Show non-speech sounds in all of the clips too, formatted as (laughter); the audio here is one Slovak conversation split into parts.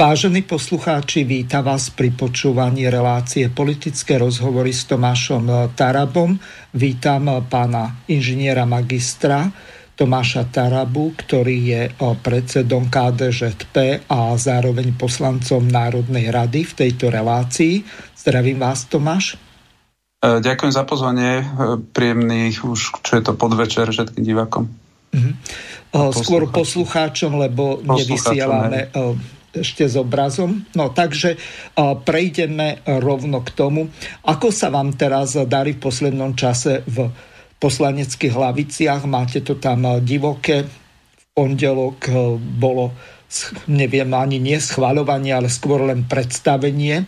Vážení poslucháči, vítam vás pri počúvaní relácie politické rozhovory s Tomášom Tarabom. Vítam pána inžiniera magistra Tomáša Tarabu, ktorý je predsedom KDŽP a zároveň poslancom Národnej rady v tejto relácii. Zdravím vás, Tomáš. E, ďakujem za pozvanie. E, príjemný už, čo je to podvečer všetkým divákom. Uh-huh. Skôr poslucháčom, lebo nevysielame ešte s obrazom. No takže prejdeme rovno k tomu, ako sa vám teraz darí v poslednom čase v poslaneckých hlaviciach. Máte to tam divoké. V pondelok bolo, neviem, ani nie schváľovanie, ale skôr len predstavenie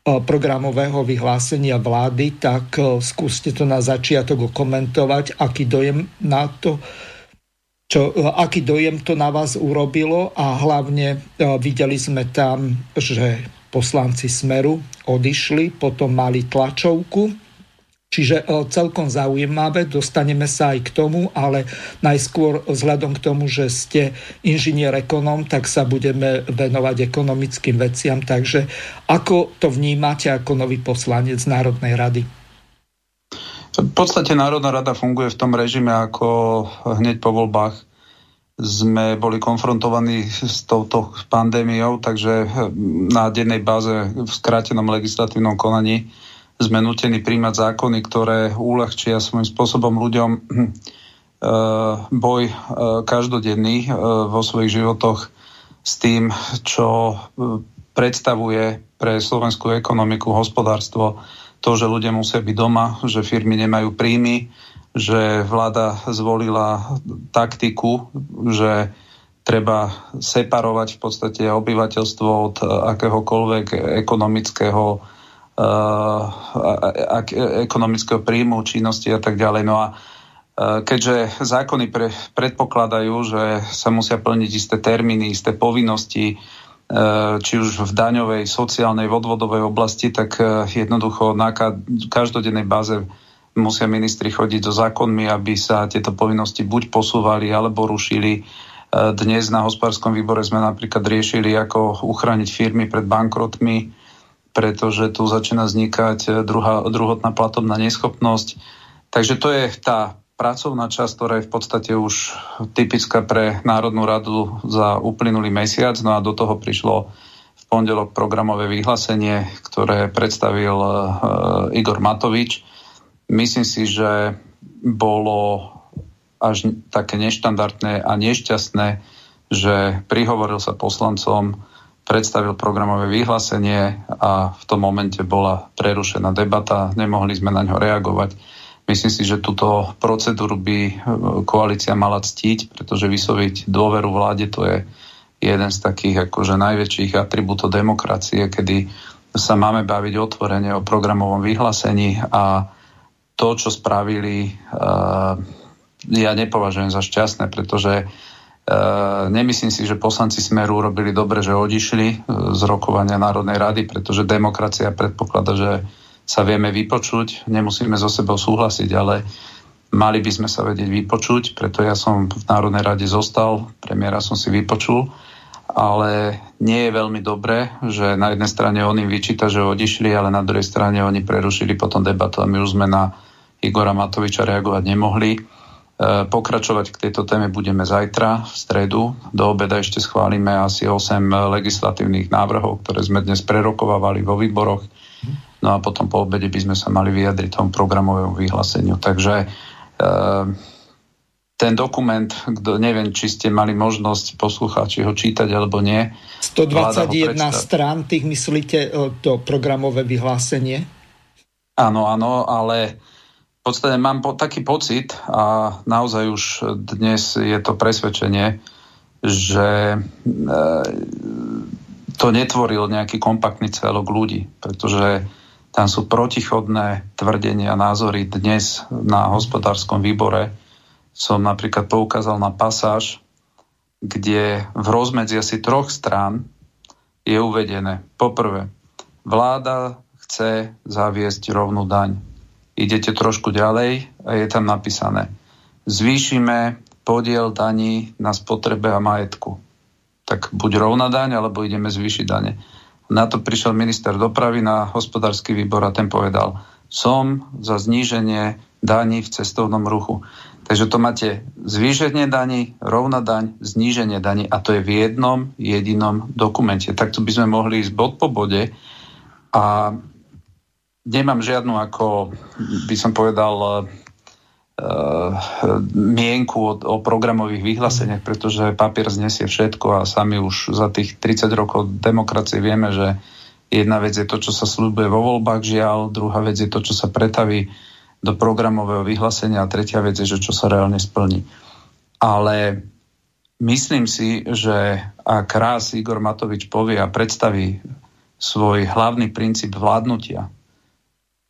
programového vyhlásenia vlády, tak skúste to na začiatok komentovať, aký dojem na to čo, e, aký dojem to na vás urobilo? A hlavne e, videli sme tam, že poslanci Smeru odišli, potom mali tlačovku, čiže e, celkom zaujímavé, dostaneme sa aj k tomu, ale najskôr vzhľadom k tomu, že ste inžinier ekonóm, tak sa budeme venovať ekonomickým veciam, takže ako to vnímate ako nový poslanec Národnej rady? V podstate Národná rada funguje v tom režime ako hneď po voľbách. Sme boli konfrontovaní s touto pandémiou, takže na dennej báze v skrátenom legislatívnom konaní sme nutení príjmať zákony, ktoré uľahčia svojím spôsobom ľuďom eh, boj eh, každodenný eh, vo svojich životoch s tým, čo predstavuje pre slovenskú ekonomiku, hospodárstvo, to, že ľudia musia byť doma, že firmy nemajú príjmy, že vláda zvolila taktiku, že treba separovať v podstate obyvateľstvo od akéhokoľvek ekonomického uh, ekonomického príjmu, činnosti a tak ďalej. No a uh, keďže zákony pre, predpokladajú, že sa musia plniť isté termíny, isté povinnosti, či už v daňovej, sociálnej, vodvodovej oblasti, tak jednoducho na každodennej báze musia ministri chodiť so zákonmi, aby sa tieto povinnosti buď posúvali alebo rušili. Dnes na hospodárskom výbore sme napríklad riešili, ako uchrániť firmy pred bankrotmi, pretože tu začína vznikať druhá, druhotná platobná neschopnosť. Takže to je tá pracovná časť, ktorá je v podstate už typická pre Národnú radu za uplynulý mesiac. No a do toho prišlo v pondelok programové vyhlásenie, ktoré predstavil uh, Igor Matovič. Myslím si, že bolo až také neštandardné a nešťastné, že prihovoril sa poslancom, predstavil programové vyhlásenie a v tom momente bola prerušená debata, nemohli sme na ňo reagovať Myslím si, že túto procedúru by e, koalícia mala ctiť, pretože vysloviť dôveru vláde to je jeden z takých akože najväčších atribútov demokracie, kedy sa máme baviť otvorene o programovom vyhlásení a to, čo spravili, e, ja nepovažujem za šťastné, pretože e, nemyslím si, že poslanci Smeru urobili dobre, že odišli z rokovania Národnej rady, pretože demokracia predpoklada, že sa vieme vypočuť, nemusíme so sebou súhlasiť, ale mali by sme sa vedieť vypočuť, preto ja som v Národnej rade zostal, premiéra som si vypočul, ale nie je veľmi dobré, že na jednej strane on im vyčíta, že odišli, ale na druhej strane oni prerušili potom debatu a my už sme na Igora Matoviča reagovať nemohli. E, pokračovať k tejto téme budeme zajtra, v stredu. Do obeda ešte schválime asi 8 legislatívnych návrhov, ktoré sme dnes prerokovávali vo výboroch No a potom po obede by sme sa mali vyjadriť tomu programovému vyhláseniu. Takže e, ten dokument, kto, neviem, či ste mali možnosť poslucháči ho čítať alebo nie. 121 strán, tých myslíte to programové vyhlásenie? Áno, áno, ale v podstate mám po, taký pocit a naozaj už dnes je to presvedčenie, že e, to netvoril nejaký kompaktný celok ľudí, pretože tam sú protichodné tvrdenia, názory. Dnes na hospodárskom výbore som napríklad poukázal na pasáž, kde v rozmedzi asi troch strán je uvedené. Poprvé, vláda chce zaviesť rovnú daň idete trošku ďalej a je tam napísané zvýšime podiel daní na spotrebe a majetku. Tak buď rovná daň, alebo ideme zvýšiť dane. Na to prišiel minister dopravy na hospodársky výbor a ten povedal, som za zníženie daní v cestovnom ruchu. Takže to máte zvýšenie daní, rovná daň, zníženie daní a to je v jednom jedinom dokumente. Takto by sme mohli ísť bod po bode a nemám žiadnu, ako by som povedal, mienku o, o programových vyhláseniach, pretože papier znesie všetko a sami už za tých 30 rokov demokracie vieme, že jedna vec je to, čo sa slúbuje vo voľbách, žiaľ, druhá vec je to, čo sa pretaví do programového vyhlásenia a tretia vec je, že čo sa reálne splní. Ale myslím si, že ak raz Igor Matovič povie a predstaví svoj hlavný princíp vládnutia,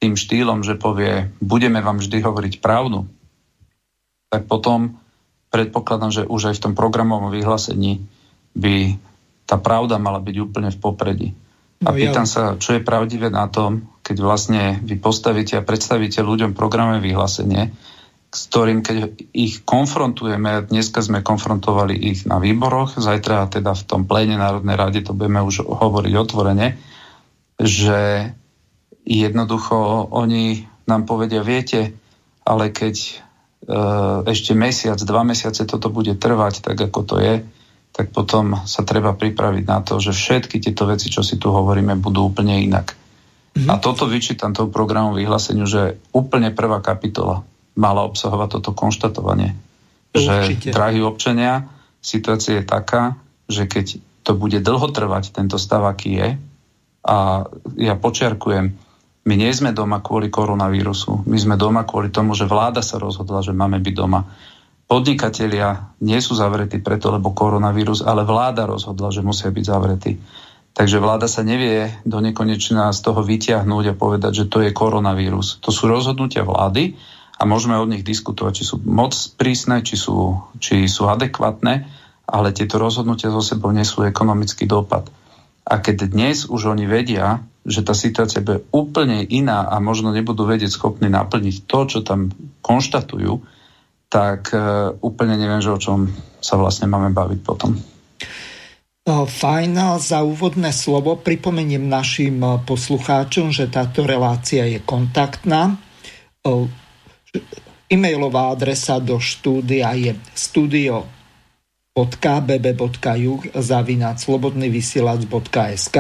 tým štýlom, že povie, budeme vám vždy hovoriť pravdu, tak potom predpokladám, že už aj v tom programovom vyhlásení by tá pravda mala byť úplne v popredí. A no, pýtam ja... sa, čo je pravdivé na tom, keď vlastne vy postavíte a predstavíte ľuďom programové vyhlásenie, s ktorým, keď ich konfrontujeme, a dneska sme konfrontovali ich na výboroch, zajtra teda v tom pléne Národnej rade to budeme už hovoriť otvorene, že jednoducho oni nám povedia, viete, ale keď ešte mesiac, dva mesiace toto bude trvať, tak ako to je, tak potom sa treba pripraviť na to, že všetky tieto veci, čo si tu hovoríme, budú úplne inak. Mm-hmm. A toto vyčítam tomu programu vyhláseniu, že úplne prvá kapitola mala obsahovať toto konštatovanie. Určite. Že, drahí občania, situácia je taká, že keď to bude dlho trvať, tento stav, aký je, a ja počiarkujem, my nie sme doma kvôli koronavírusu. My sme doma kvôli tomu, že vláda sa rozhodla, že máme byť doma. Podnikatelia nie sú zavretí preto, lebo koronavírus, ale vláda rozhodla, že musia byť zavretí. Takže vláda sa nevie do nekonečna z toho vyťahnuť a povedať, že to je koronavírus. To sú rozhodnutia vlády a môžeme od nich diskutovať, či sú moc prísne, či sú, či sú adekvátne, ale tieto rozhodnutia zo sebou nesú ekonomický dopad. A keď dnes už oni vedia, že tá situácia bude úplne iná a možno nebudú vedieť schopní naplniť to, čo tam konštatujú, tak uh, úplne neviem, že o čom sa vlastne máme baviť potom. Fajn, za úvodné slovo pripomeniem našim poslucháčom, že táto relácia je kontaktná. E-mailová adresa do štúdia je studio.bb.juh zavinať slobodnyvysielac.sk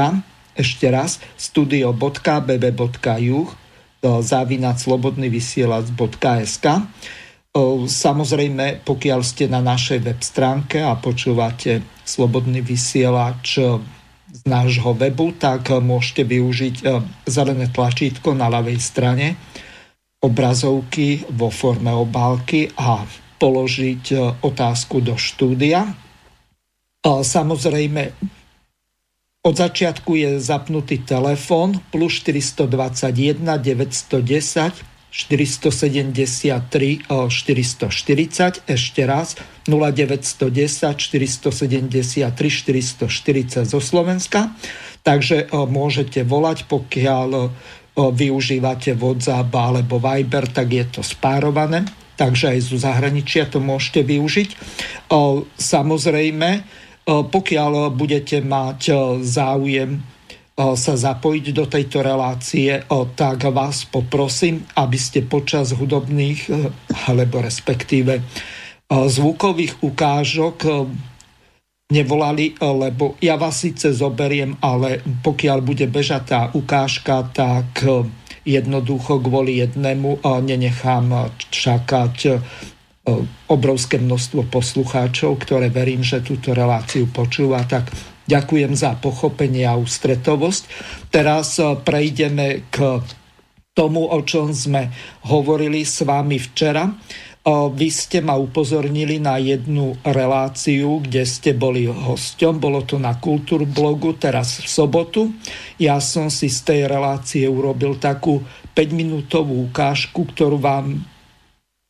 ešte raz studio.bb.juh závinať slobodnyvysielac.sk Samozrejme, pokiaľ ste na našej web stránke a počúvate Slobodný vysielač z nášho webu, tak môžete využiť zelené tlačítko na ľavej strane obrazovky vo forme obálky a položiť otázku do štúdia. Samozrejme, od začiatku je zapnutý telefón plus 421 910 473 440, ešte raz 0910 473 440 zo Slovenska. Takže e, môžete volať, pokiaľ e, využívate WhatsApp alebo Viber, tak je to spárované. Takže aj zo zahraničia to môžete využiť. E, samozrejme, E, pokiaľ budete mať e, záujem e, sa zapojiť do tejto relácie, tak vás poprosím, aby ste počas hudobných, alebo respektíve zvukových ukážok nevolali, lebo ja vás síce zoberiem, ale pokiaľ bude bežať tá ukážka, tak jednoducho kvôli jednému nenechám čakať obrovské množstvo poslucháčov, ktoré verím, že túto reláciu počúva, tak ďakujem za pochopenie a ústretovosť. Teraz prejdeme k tomu, o čom sme hovorili s vami včera. Vy ste ma upozornili na jednu reláciu, kde ste boli hosťom. Bolo to na blogu teraz v sobotu. Ja som si z tej relácie urobil takú 5-minútovú ukážku, ktorú vám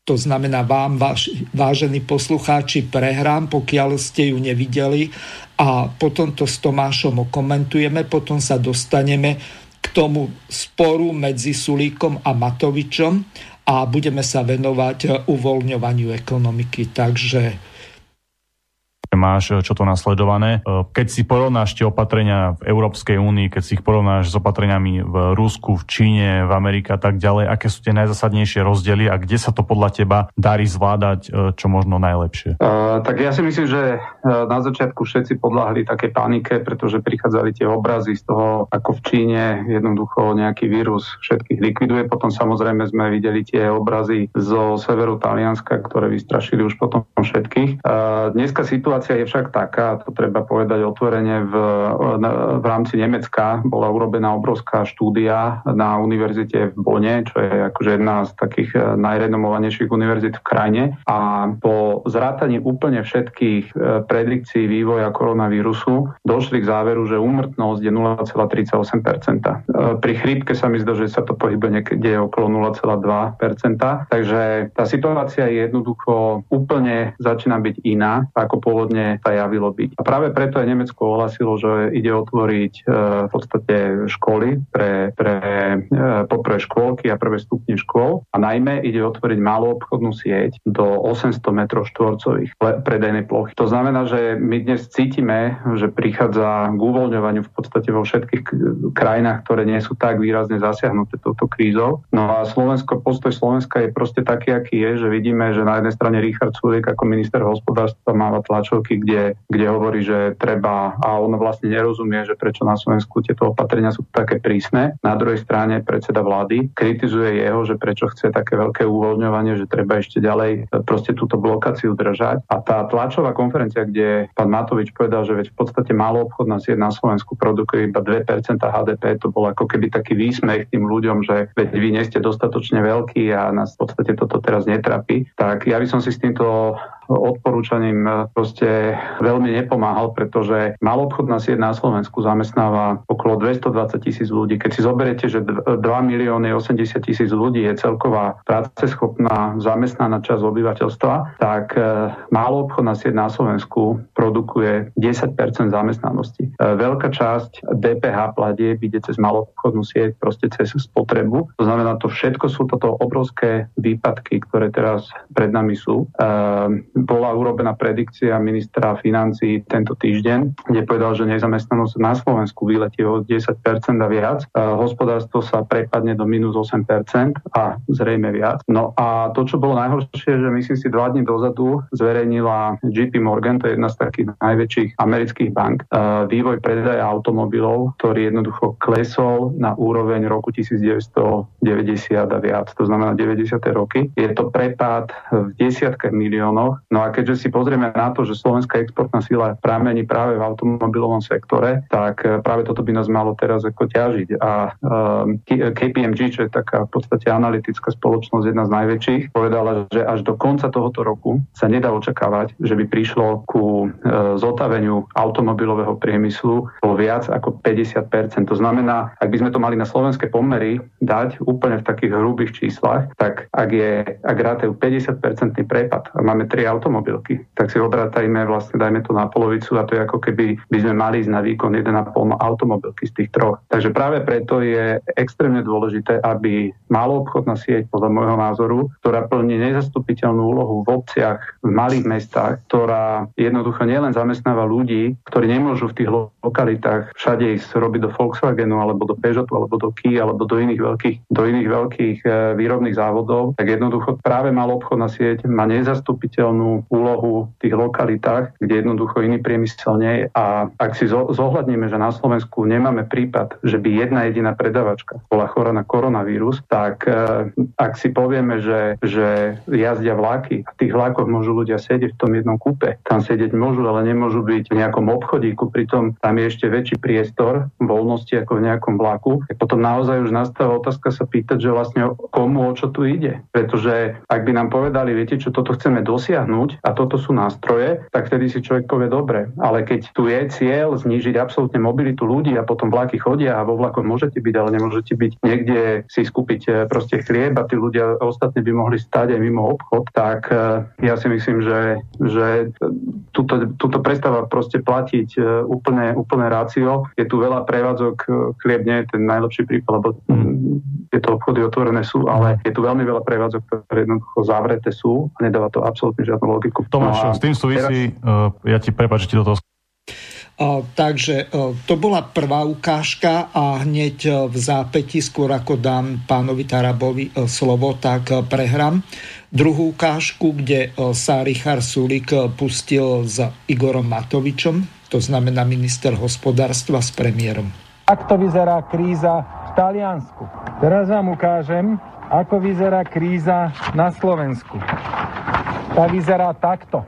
to znamená vám, váš, vážení poslucháči, prehrám, pokiaľ ste ju nevideli a potom to s Tomášom okomentujeme, potom sa dostaneme k tomu sporu medzi Sulíkom a Matovičom a budeme sa venovať uvoľňovaniu ekonomiky. Takže máš čo to nasledované. E, keď si porovnáš tie opatrenia v Európskej únii, keď si ich porovnáš s opatreniami v Rusku, v Číne, v Amerike a tak ďalej, aké sú tie najzasadnejšie rozdiely a kde sa to podľa teba darí zvládať e, čo možno najlepšie? Uh, tak ja si myslím, že na začiatku všetci podľahli také panike, pretože prichádzali tie obrazy z toho, ako v Číne jednoducho nejaký vírus všetkých likviduje. Potom samozrejme sme videli tie obrazy zo severu Talianska, ktoré vystrašili už potom všetkých. Uh, dneska situácia Situácia je však taká, to treba povedať otvorene, v, v rámci Nemecka bola urobená obrovská štúdia na univerzite v Bone, čo je akože jedna z takých eh, najrenomovanejších univerzit v krajine a po zrátaní úplne všetkých eh, predikcií vývoja koronavírusu došli k záveru, že úmrtnosť je 0,38%. Eh, pri chrípke sa mi zdá, že sa to pohybuje niekde okolo 0,2%, takže tá situácia je jednoducho úplne začína byť iná ako pôvodne pôvodne sa javilo byť. A práve preto aj Nemecko ohlasilo, že ide otvoriť e, v podstate školy pre, pre e, poprvé škôlky a prvé stupne škôl a najmä ide otvoriť malú obchodnú sieť do 800 m štvorcových predajnej plochy. To znamená, že my dnes cítime, že prichádza k uvoľňovaniu v podstate vo všetkých krajinách, ktoré nie sú tak výrazne zasiahnuté touto krízou. No a Slovensko, postoj Slovenska je proste taký, aký je, že vidíme, že na jednej strane Richard Sulik ako minister hospodárstva máva tlačov tlačovky, kde, kde hovorí, že treba, a on vlastne nerozumie, že prečo na Slovensku tieto opatrenia sú také prísne. Na druhej strane predseda vlády kritizuje jeho, že prečo chce také veľké uvoľňovanie, že treba ešte ďalej e, proste túto blokáciu držať. A tá tlačová konferencia, kde pán Matovič povedal, že veď v podstate málo obchodná sieť na Slovensku produkuje iba 2% HDP, to bol ako keby taký výsmech tým ľuďom, že veď vy nie ste dostatočne veľkí a nás v podstate toto teraz netrapí. Tak ja by som si s týmto odporúčaním e, proste veľmi nepomáhal, pretože malobchodná sieť na Slovensku zamestnáva okolo 220 tisíc ľudí. Keď si zoberiete, že 2 milióny 80 tisíc ľudí je celková práceschopná zamestnaná časť obyvateľstva, tak e, malobchodná sieť na Slovensku produkuje 10 zamestnanosti. E, veľká časť DPH pladie ide cez malobchodnú sieť, proste cez spotrebu. To znamená, to všetko sú toto obrovské výpadky, ktoré teraz pred nami sú bola urobená predikcia ministra financí tento týždeň, kde povedal, že nezamestnanosť na Slovensku vyletie o 10% a viac. Hospodárstvo sa prepadne do minus 8% a zrejme viac. No a to, čo bolo najhoršie, že myslím si dva dní dozadu zverejnila JP Morgan, to je jedna z takých najväčších amerických bank, vývoj predaja automobilov, ktorý jednoducho klesol na úroveň roku 1990 a viac, to znamená 90. roky. Je to prepad v desiatkách miliónoch No a keďže si pozrieme na to, že slovenská exportná sila pramení práve v automobilovom sektore, tak e, práve toto by nás malo teraz ako ťažiť. A e, KPMG, čo je taká v podstate analytická spoločnosť, jedna z najväčších, povedala, že až do konca tohoto roku sa nedá očakávať, že by prišlo ku e, zotaveniu automobilového priemyslu o viac ako 50%. To znamená, ak by sme to mali na slovenské pomery dať úplne v takých hrubých číslach, tak ak je, ak rátajú 50% prepad a máme tri automobilky, tak si obrátajme vlastne, dajme to na polovicu a to je ako keby by sme mali ísť na výkon 1,5 automobilky z tých troch. Takže práve preto je extrémne dôležité, aby obchodná sieť, podľa môjho názoru, ktorá plní nezastupiteľnú úlohu v obciach, v malých mestách, ktorá jednoducho nielen zamestnáva ľudí, ktorí nemôžu v tých lokalitách všade ísť robiť do Volkswagenu alebo do Peugeotu alebo do Kia alebo do iných veľkých, do iných veľkých e, výrobných závodov, tak jednoducho práve obchodná sieť má nezastupiteľnú úlohu v tých lokalitách, kde jednoducho iný priemysel nie je. A ak si zohľadníme, že na Slovensku nemáme prípad, že by jedna jediná predavačka bola chora na koronavírus, tak e, ak si povieme, že, že jazdia vláky a v tých vlákoch môžu ľudia sedieť v tom jednom kúpe, tam sedieť môžu, ale nemôžu byť v nejakom obchodíku, pritom tam je ešte väčší priestor voľnosti ako v nejakom vlaku, potom naozaj už nastáva otázka sa pýtať, že vlastne komu o čo tu ide. Pretože ak by nám povedali, viete čo, toto chceme dosiahnuť a toto sú nástroje, tak vtedy si človek povie dobre. Ale keď tu je cieľ znížiť absolútne mobilitu ľudí a potom vlaky chodia a vo vlakoch môžete byť, ale nemôžete byť niekde si skúpiť eh, proste chlieb a tí ľudia ostatní by mohli stať aj mimo obchod, tak eh, ja si myslím, že, že túto, túto prestáva proste platiť úplne, úplne rácio. Je tu veľa prevádzok, chlieb nie je ten najlepší prípad, lebo mm. tieto obchody otvorené sú, ale je tu veľmi veľa prevádzok, ktoré jednoducho zavreté sú a nedáva to absolútne žiadnu logiku. Tomáš, no s tým súvisí, teraz... ja ti prepáč, ti do toho Takže to bola prvá ukážka a hneď v zápäti, skôr ako dám pánovi Tarabovi slovo, tak prehrám druhú ukážku, kde sa Richard Sulik pustil s Igorom Matovičom, to znamená minister hospodárstva s premiérom. Takto vyzerá kríza v Taliansku. Teraz vám ukážem, ako vyzerá kríza na Slovensku. Tá vyzerá takto.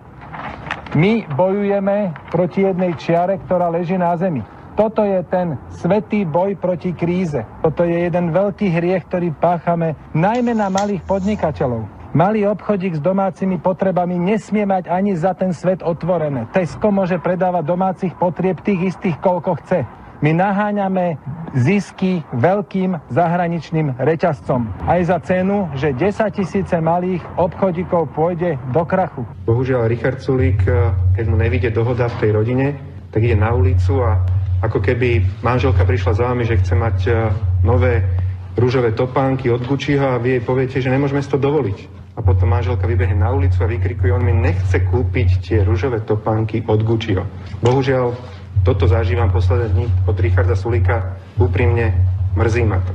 My bojujeme proti jednej čiare, ktorá leží na zemi. Toto je ten svetý boj proti kríze. Toto je jeden veľký hriech, ktorý páchame najmä na malých podnikateľov. Malý obchodík s domácimi potrebami nesmie mať ani za ten svet otvorené. Tesco môže predávať domácich potrieb tých istých, koľko chce. My naháňame zisky veľkým zahraničným reťazcom. Aj za cenu, že 10 tisíce malých obchodíkov pôjde do krachu. Bohužiaľ Richard Sulík, eh, keď mu nevidie dohoda v tej rodine, tak ide na ulicu a ako keby manželka prišla za vami, že chce mať eh, nové rúžové topánky od Gucciho a vy jej poviete, že nemôžeme si to dovoliť. A potom manželka vybehne na ulicu a vykrikuje, on mi nechce kúpiť tie rúžové topánky od Gucciho. Bohužiaľ, toto zažívam posledné dni od Richarda Sulika. Úprimne mrzí ma to.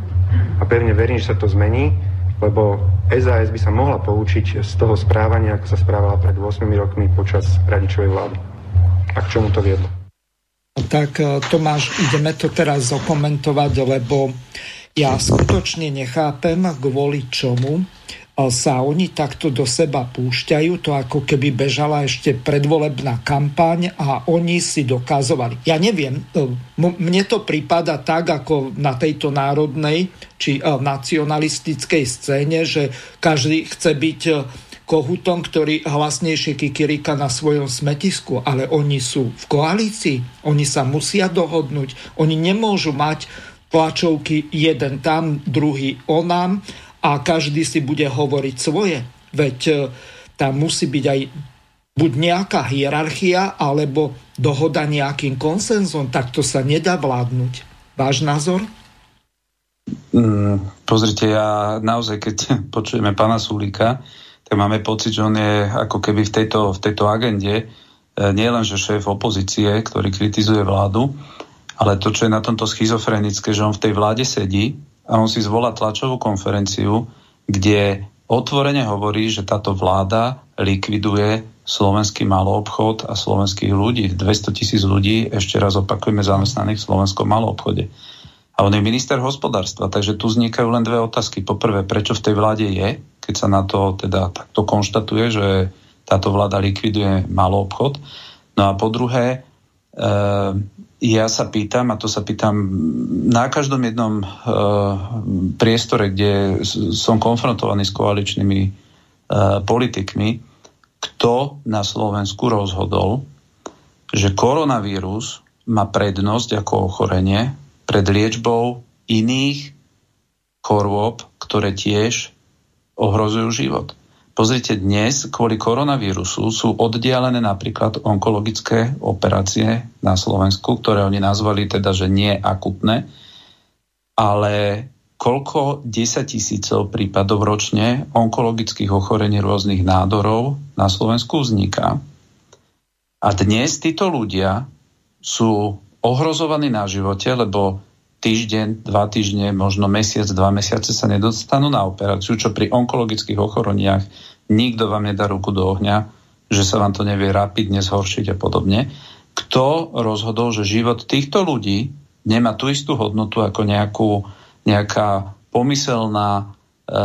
A pevne verím, že sa to zmení, lebo SAS by sa mohla poučiť z toho správania, ako sa správala pred 8 rokmi počas radičovej vlády. A k čomu to viedlo? Tak e, Tomáš, ideme to teraz zokomentovať, lebo ja skutočne nechápem, kvôli čomu sa oni takto do seba púšťajú, to ako keby bežala ešte predvolebná kampaň a oni si dokazovali. Ja neviem, e, mne to prípada tak, ako na tejto národnej či e, nacionalistickej scéne, že každý chce byť e, kohutom, ktorý hlasnejšie kikirika na svojom smetisku, ale oni sú v koalícii, oni sa musia dohodnúť, oni nemôžu mať tlačovky jeden tam, druhý onám a každý si bude hovoriť svoje. Veď e, tam musí byť aj buď nejaká hierarchia, alebo dohoda nejakým konsenzom, tak to sa nedá vládnuť. Váš názor? Mm, pozrite, ja naozaj, keď (laughs) počujeme pána Sulíka, tak máme pocit, že on je ako keby v tejto, v tejto agende e, nie len, šéf opozície, ktorý kritizuje vládu, ale to, čo je na tomto schizofrenické, že on v tej vláde sedí a on si zvolá tlačovú konferenciu, kde otvorene hovorí, že táto vláda likviduje slovenský maloobchod a slovenských ľudí. 200 tisíc ľudí, ešte raz opakujeme, zamestnaných v slovenskom maloobchode. A on je minister hospodárstva, takže tu vznikajú len dve otázky. Poprvé, prečo v tej vláde je, keď sa na to teda takto konštatuje, že táto vláda likviduje maloobchod. No a po druhé, ja sa pýtam, a to sa pýtam na každom jednom uh, priestore, kde som konfrontovaný s koaličnými uh, politikmi, kto na Slovensku rozhodol, že koronavírus má prednosť ako ochorenie pred liečbou iných chorôb, ktoré tiež ohrozujú život. Pozrite, dnes kvôli koronavírusu sú oddialené napríklad onkologické operácie na Slovensku, ktoré oni nazvali teda, že nie akutné, ale koľko 10 tisícov prípadov ročne onkologických ochorení rôznych nádorov na Slovensku vzniká. A dnes títo ľudia sú ohrozovaní na živote, lebo týždeň, dva týždne, možno mesiac, dva mesiace sa nedostanú na operáciu, čo pri onkologických ochoreniach nikto vám nedá ruku do ohňa, že sa vám to nevie rapidne zhoršiť a podobne. Kto rozhodol, že život týchto ľudí nemá tú istú hodnotu ako nejakú, nejaká pomyselná e, e,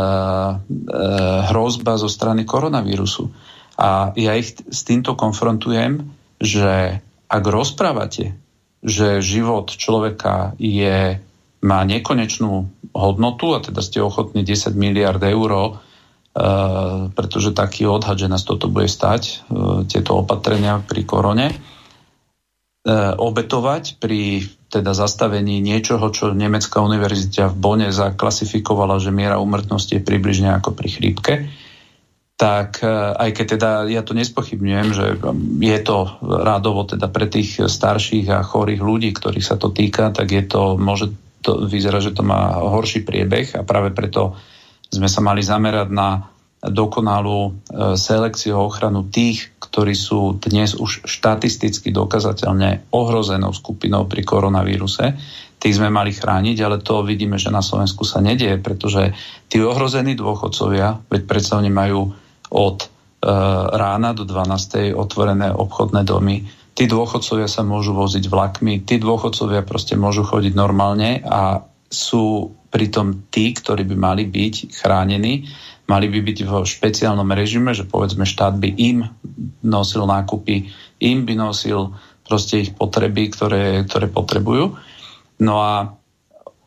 hrozba zo strany koronavírusu. A ja ich s týmto konfrontujem, že ak rozprávate, že život človeka je, má nekonečnú hodnotu a teda ste ochotní 10 miliard eur Uh, pretože taký odhad, že nás toto bude stať, uh, tieto opatrenia pri korone, uh, obetovať pri teda zastavení niečoho, čo Nemecká univerzita v Bone zaklasifikovala, že miera umrtnosti je približne ako pri chrípke, tak aj keď teda ja to nespochybňujem, že je to rádovo teda pre tých starších a chorých ľudí, ktorých sa to týka, tak je to, môže to vyzerá, že to má horší priebeh a práve preto sme sa mali zamerať na dokonalú e, selekciu a ochranu tých, ktorí sú dnes už štatisticky dokazateľne ohrozenou skupinou pri koronavíruse. Tých sme mali chrániť, ale to vidíme, že na Slovensku sa nedieje, pretože tí ohrození dôchodcovia, veď predsa oni majú od e, rána do 12. otvorené obchodné domy, tí dôchodcovia sa môžu voziť vlakmi, tí dôchodcovia proste môžu chodiť normálne a sú pritom tí, ktorí by mali byť chránení, mali by byť v špeciálnom režime, že povedzme štát by im nosil nákupy, im by nosil proste ich potreby, ktoré, ktoré potrebujú. No a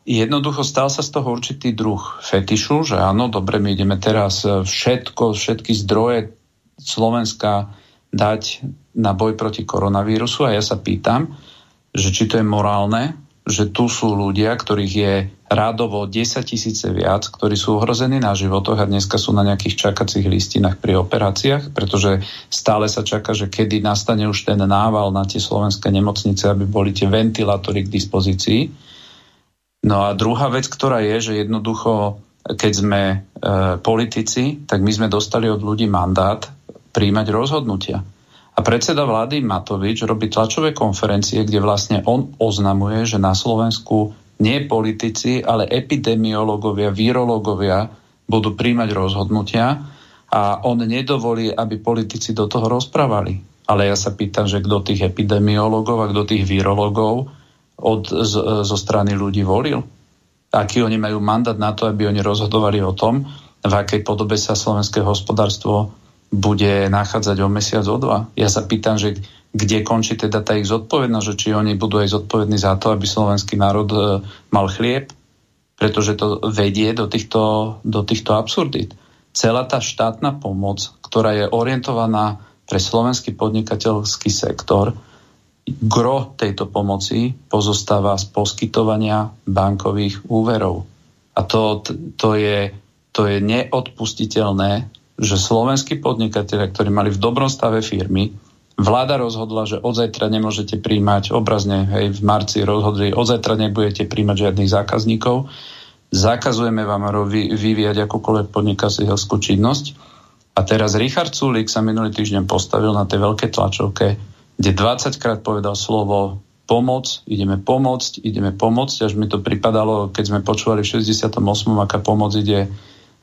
jednoducho stal sa z toho určitý druh fetišu, že áno, dobre, my ideme teraz všetko, všetky zdroje Slovenska dať na boj proti koronavírusu a ja sa pýtam, že či to je morálne, že tu sú ľudia, ktorých je rádovo 10 tisíce viac, ktorí sú ohrození na životoch a dneska sú na nejakých čakacích listinách pri operáciách, pretože stále sa čaká, že kedy nastane už ten nával na tie slovenské nemocnice, aby boli tie ventilátory k dispozícii. No a druhá vec, ktorá je, že jednoducho, keď sme e, politici, tak my sme dostali od ľudí mandát príjmať rozhodnutia. A predseda vlády Matovič robí tlačové konferencie, kde vlastne on oznamuje, že na Slovensku nie politici, ale epidemiológovia, virológovia budú príjmať rozhodnutia a on nedovolí, aby politici do toho rozprávali. Ale ja sa pýtam, že kto tých epidemiológov a kto tých virológov od, z, zo strany ľudí volil? Aký oni majú mandát na to, aby oni rozhodovali o tom, v akej podobe sa slovenské hospodárstvo bude nachádzať o mesiac, o dva. Ja sa pýtam, že kde končí teda tá ich zodpovednosť, že či oni budú aj zodpovední za to, aby slovenský národ e, mal chlieb, pretože to vedie do týchto, do týchto absurdít. Celá tá štátna pomoc, ktorá je orientovaná pre slovenský podnikateľský sektor, gro tejto pomoci pozostáva z poskytovania bankových úverov. A to, to, je, to je neodpustiteľné že slovenskí podnikatelia, ktorí mali v dobrom stave firmy, vláda rozhodla, že od zajtra nemôžete príjmať, obrazne hej, v marci rozhodli, od zajtra nebudete príjmať žiadnych zákazníkov, zakazujeme vám vyvíjať akúkoľvek podnikateľskú činnosť. A teraz Richard Sulik sa minulý týždeň postavil na tej veľkej tlačovke, kde 20 krát povedal slovo pomoc, ideme pomôcť, ideme pomôcť, až mi to pripadalo, keď sme počúvali v 68. aká pomoc ide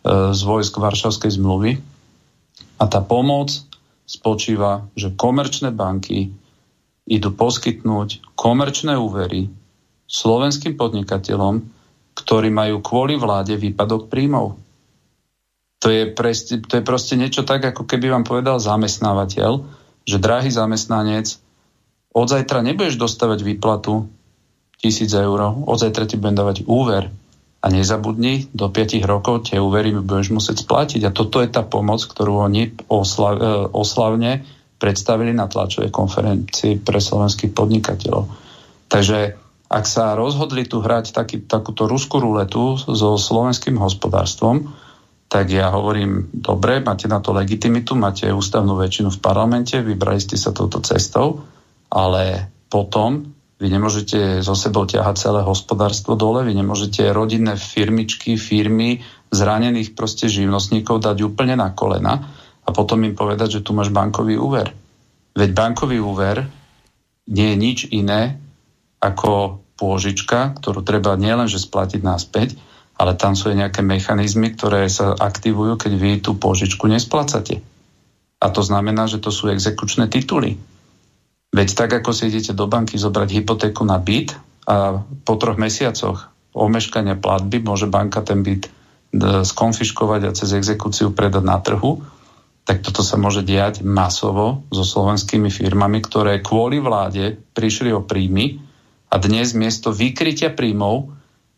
z vojsk Varšavskej zmluvy. A tá pomoc spočíva, že komerčné banky idú poskytnúť komerčné úvery slovenským podnikateľom, ktorí majú kvôli vláde výpadok príjmov. To je, presti, to je proste niečo tak, ako keby vám povedal zamestnávateľ, že drahý zamestnanec, od zajtra nebudeš dostávať výplatu tisíc eur, od zajtra ti budem dávať úver a nezabudni, do 5 rokov tie úvery budeš musieť splatiť. A toto je tá pomoc, ktorú oni oslav, e, oslavne predstavili na tlačovej konferencii pre slovenských podnikateľov. Takže ak sa rozhodli tu hrať taký, takúto ruskú ruletu so slovenským hospodárstvom, tak ja hovorím, dobre, máte na to legitimitu, máte ústavnú väčšinu v parlamente, vybrali ste sa touto cestou, ale potom vy nemôžete zo sebou ťahať celé hospodárstvo dole, vy nemôžete rodinné firmičky, firmy, zranených proste živnostníkov dať úplne na kolena a potom im povedať, že tu máš bankový úver. Veď bankový úver nie je nič iné ako pôžička, ktorú treba nielenže splatiť náspäť, ale tam sú aj nejaké mechanizmy, ktoré sa aktivujú, keď vy tú pôžičku nesplácate. A A to znamená, že to sú exekučné tituly. Veď tak, ako si idete do banky zobrať hypotéku na byt a po troch mesiacoch omeškania platby môže banka ten byt e, skonfiškovať a cez exekúciu predať na trhu, tak toto sa môže diať masovo so slovenskými firmami, ktoré kvôli vláde prišli o príjmy a dnes miesto vykrytia príjmov,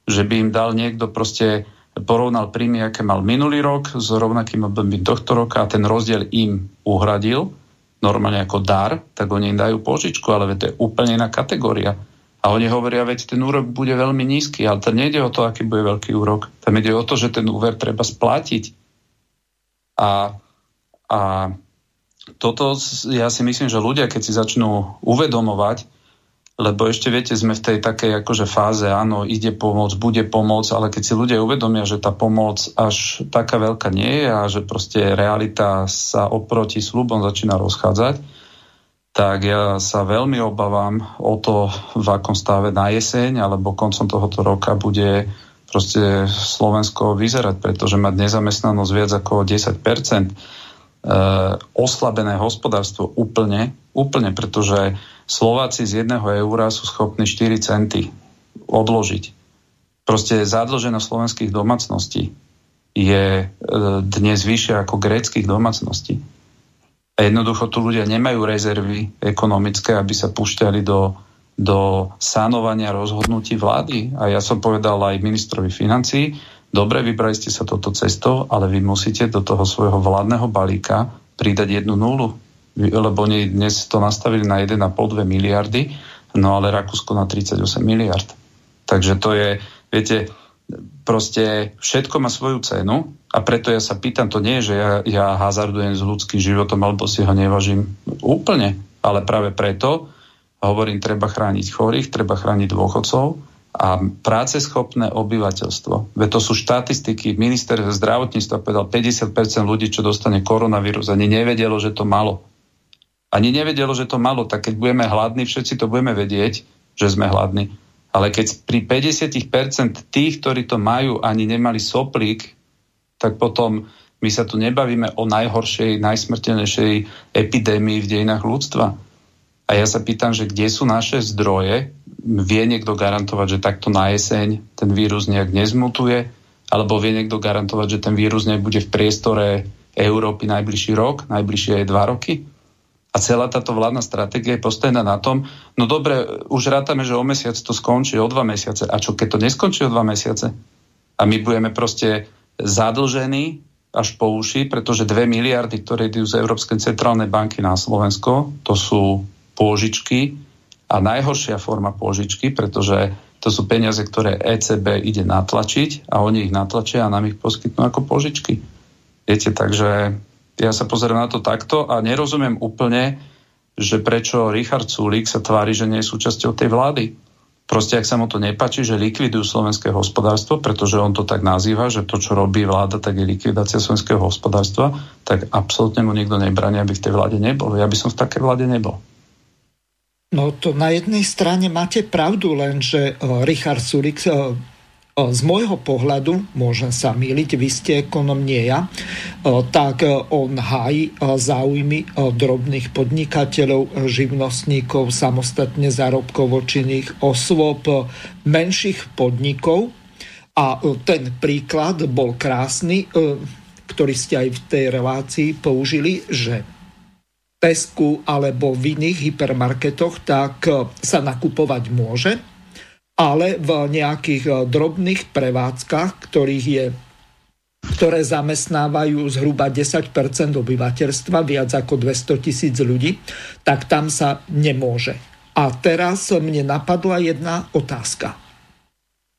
že by im dal niekto proste porovnal príjmy, aké mal minulý rok s rovnakým obdobím tohto roka a ten rozdiel im uhradil normálne ako dar, tak oni im dajú požičku, ale to je úplne iná kategória. A oni hovoria, veď ten úrok bude veľmi nízky, ale to nejde o to, aký bude veľký úrok. Tam ide o to, že ten úver treba splatiť. A a toto ja si myslím, že ľudia, keď si začnú uvedomovať, lebo ešte viete, sme v tej takej akože fáze, áno, ide pomôcť, bude pomôcť, ale keď si ľudia uvedomia, že tá pomoc až taká veľká nie je a že proste realita sa oproti slubom začína rozchádzať, tak ja sa veľmi obávam o to, v akom stave na jeseň alebo koncom tohoto roka bude proste Slovensko vyzerať, pretože mať nezamestnanosť viac ako 10 Eh, oslabené hospodárstvo úplne, úplne, pretože Slováci z jedného eura sú schopní 4 centy odložiť. Proste zadlženosť slovenských domácností je eh, dnes vyššia ako gréckých domácností. A jednoducho tu ľudia nemajú rezervy ekonomické, aby sa púšťali do, do sanovania rozhodnutí vlády. A ja som povedal aj ministrovi financí, dobre, vybrali ste sa toto cestou, ale vy musíte do toho svojho vládneho balíka pridať jednu nulu, lebo oni dnes to nastavili na 1,5-2 miliardy, no ale Rakúsko na 38 miliard. Takže to je, viete, proste všetko má svoju cenu a preto ja sa pýtam, to nie je, že ja, ja hazardujem s ľudským životom alebo si ho nevažím úplne, ale práve preto hovorím, treba chrániť chorých, treba chrániť dôchodcov, a práceschopné obyvateľstvo. Veď to sú štatistiky. Minister zdravotníctva povedal, 50% ľudí, čo dostane koronavírus, ani nevedelo, že to malo. Ani nevedelo, že to malo. Tak keď budeme hladní, všetci to budeme vedieť, že sme hladní. Ale keď pri 50% tých, ktorí to majú, ani nemali soplík, tak potom my sa tu nebavíme o najhoršej, najsmrteľnejšej epidémii v dejinách ľudstva. A ja sa pýtam, že kde sú naše zdroje, vie niekto garantovať, že takto na jeseň ten vírus nejak nezmutuje, alebo vie niekto garantovať, že ten vírus nebude v priestore Európy najbližší rok, najbližšie aj dva roky? A celá táto vládna stratégia je postavená na tom, no dobre, už rátame, že o mesiac to skončí, o dva mesiace. A čo keď to neskončí o dva mesiace? A my budeme proste zadlžení až po uši, pretože 2 miliardy, ktoré idú z Európskej centrálnej banky na Slovensko, to sú pôžičky, a najhoršia forma pôžičky, pretože to sú peniaze, ktoré ECB ide natlačiť a oni ich natlačia a nám ich poskytnú ako požičky. Viete, takže ja sa pozerám na to takto a nerozumiem úplne, že prečo Richard Sulik sa tvári, že nie je súčasťou tej vlády. Proste, ak sa mu to nepáči, že likvidujú slovenské hospodárstvo, pretože on to tak nazýva, že to, čo robí vláda, tak je likvidácia slovenského hospodárstva, tak absolútne mu nikto nebrania, aby v tej vláde nebol. Ja by som v takej vláde nebol. No to na jednej strane máte pravdu, len že Richard Sulik z môjho pohľadu, môžem sa míliť, vy ste ekonom, nie ja, tak on hájí záujmy drobných podnikateľov, živnostníkov, samostatne zárobkovo osôb, menších podnikov. A ten príklad bol krásny, ktorý ste aj v tej relácii použili, že Tesku alebo v iných hypermarketoch, tak e, sa nakupovať môže, ale v nejakých e, drobných prevádzkach, ktorých je ktoré zamestnávajú zhruba 10 obyvateľstva, viac ako 200 tisíc ľudí, tak tam sa nemôže. A teraz mne napadla jedna otázka.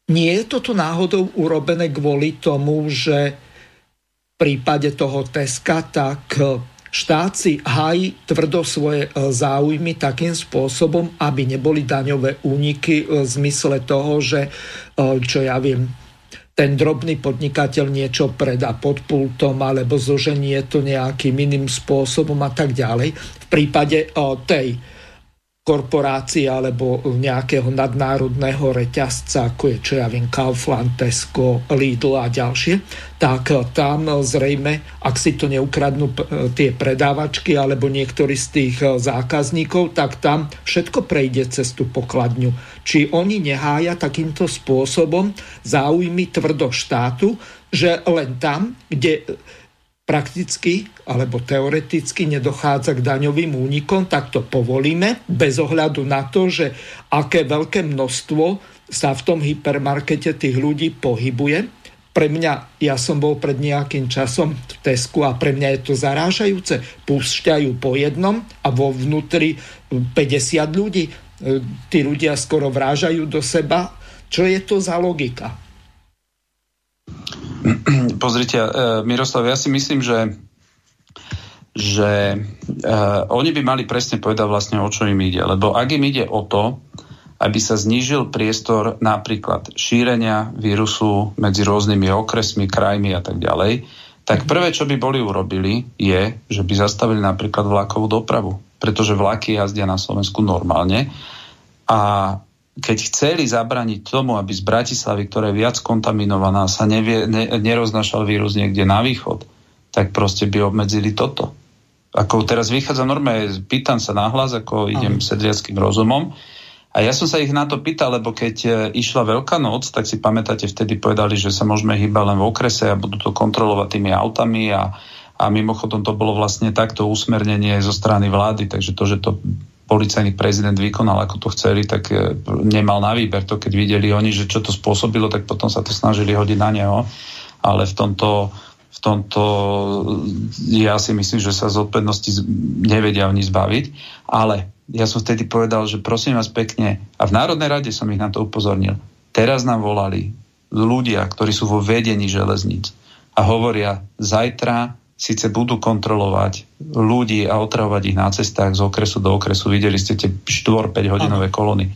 Nie je toto náhodou urobené kvôli tomu, že v prípade toho Teska tak štát si hájí tvrdo svoje e, záujmy takým spôsobom, aby neboli daňové úniky v zmysle toho, že e, čo ja viem, ten drobný podnikateľ niečo predá pod pultom alebo zoženie to nejakým iným spôsobom a tak ďalej. V prípade e, tej korporácie alebo nejakého nadnárodného reťazca, ako je, čo ja viem, Kaufland, Tesco, Lidl a ďalšie, tak tam zrejme, ak si to neukradnú tie predávačky alebo niektorí z tých zákazníkov, tak tam všetko prejde cez tú pokladňu. Či oni nehája takýmto spôsobom záujmy tvrdo štátu, že len tam, kde prakticky alebo teoreticky nedochádza k daňovým únikom, tak to povolíme bez ohľadu na to, že aké veľké množstvo sa v tom hypermarkete tých ľudí pohybuje. Pre mňa, ja som bol pred nejakým časom v Tesku a pre mňa je to zarážajúce. Púšťajú po jednom a vo vnútri 50 ľudí. Tí ľudia skoro vrážajú do seba. Čo je to za logika? (clears throat) Pozrite, uh, Miroslav, ja si myslím, že že uh, oni by mali presne povedať vlastne, o čo im ide. Lebo ak im ide o to, aby sa znížil priestor napríklad šírenia vírusu medzi rôznymi okresmi, krajmi a tak ďalej, tak prvé, čo by boli urobili, je, že by zastavili napríklad vlakovú dopravu. Pretože vlaky jazdia na Slovensku normálne a keď chceli zabraniť tomu, aby z Bratislavy, ktorá je viac kontaminovaná, sa nevie, ne, neroznašal vírus niekde na východ, tak proste by obmedzili toto. Ako teraz vychádza normálne, pýtam sa nahlas, ako idem sedliackým rozumom. A ja som sa ich na to pýtal, lebo keď e, išla Veľká noc, tak si pamätáte, vtedy povedali, že sa môžeme hýbať len v okrese a budú to kontrolovať tými autami a, a mimochodom to bolo vlastne takto usmernenie zo strany vlády, takže to, že to policajný prezident vykonal, ako to chceli, tak e, nemal na výber to, keď videli oni, že čo to spôsobilo, tak potom sa to snažili hodiť na neho. Ale v tomto, v tomto ja si myslím, že sa z odpovednosti nevedia oni zbaviť. Ale ja som vtedy povedal, že prosím vás pekne, a v Národnej rade som ich na to upozornil, teraz nám volali ľudia, ktorí sú vo vedení železníc a hovoria, zajtra síce budú kontrolovať ľudí a otravovať ich na cestách z okresu do okresu. Videli ste tie 4-5 hodinové kolóny.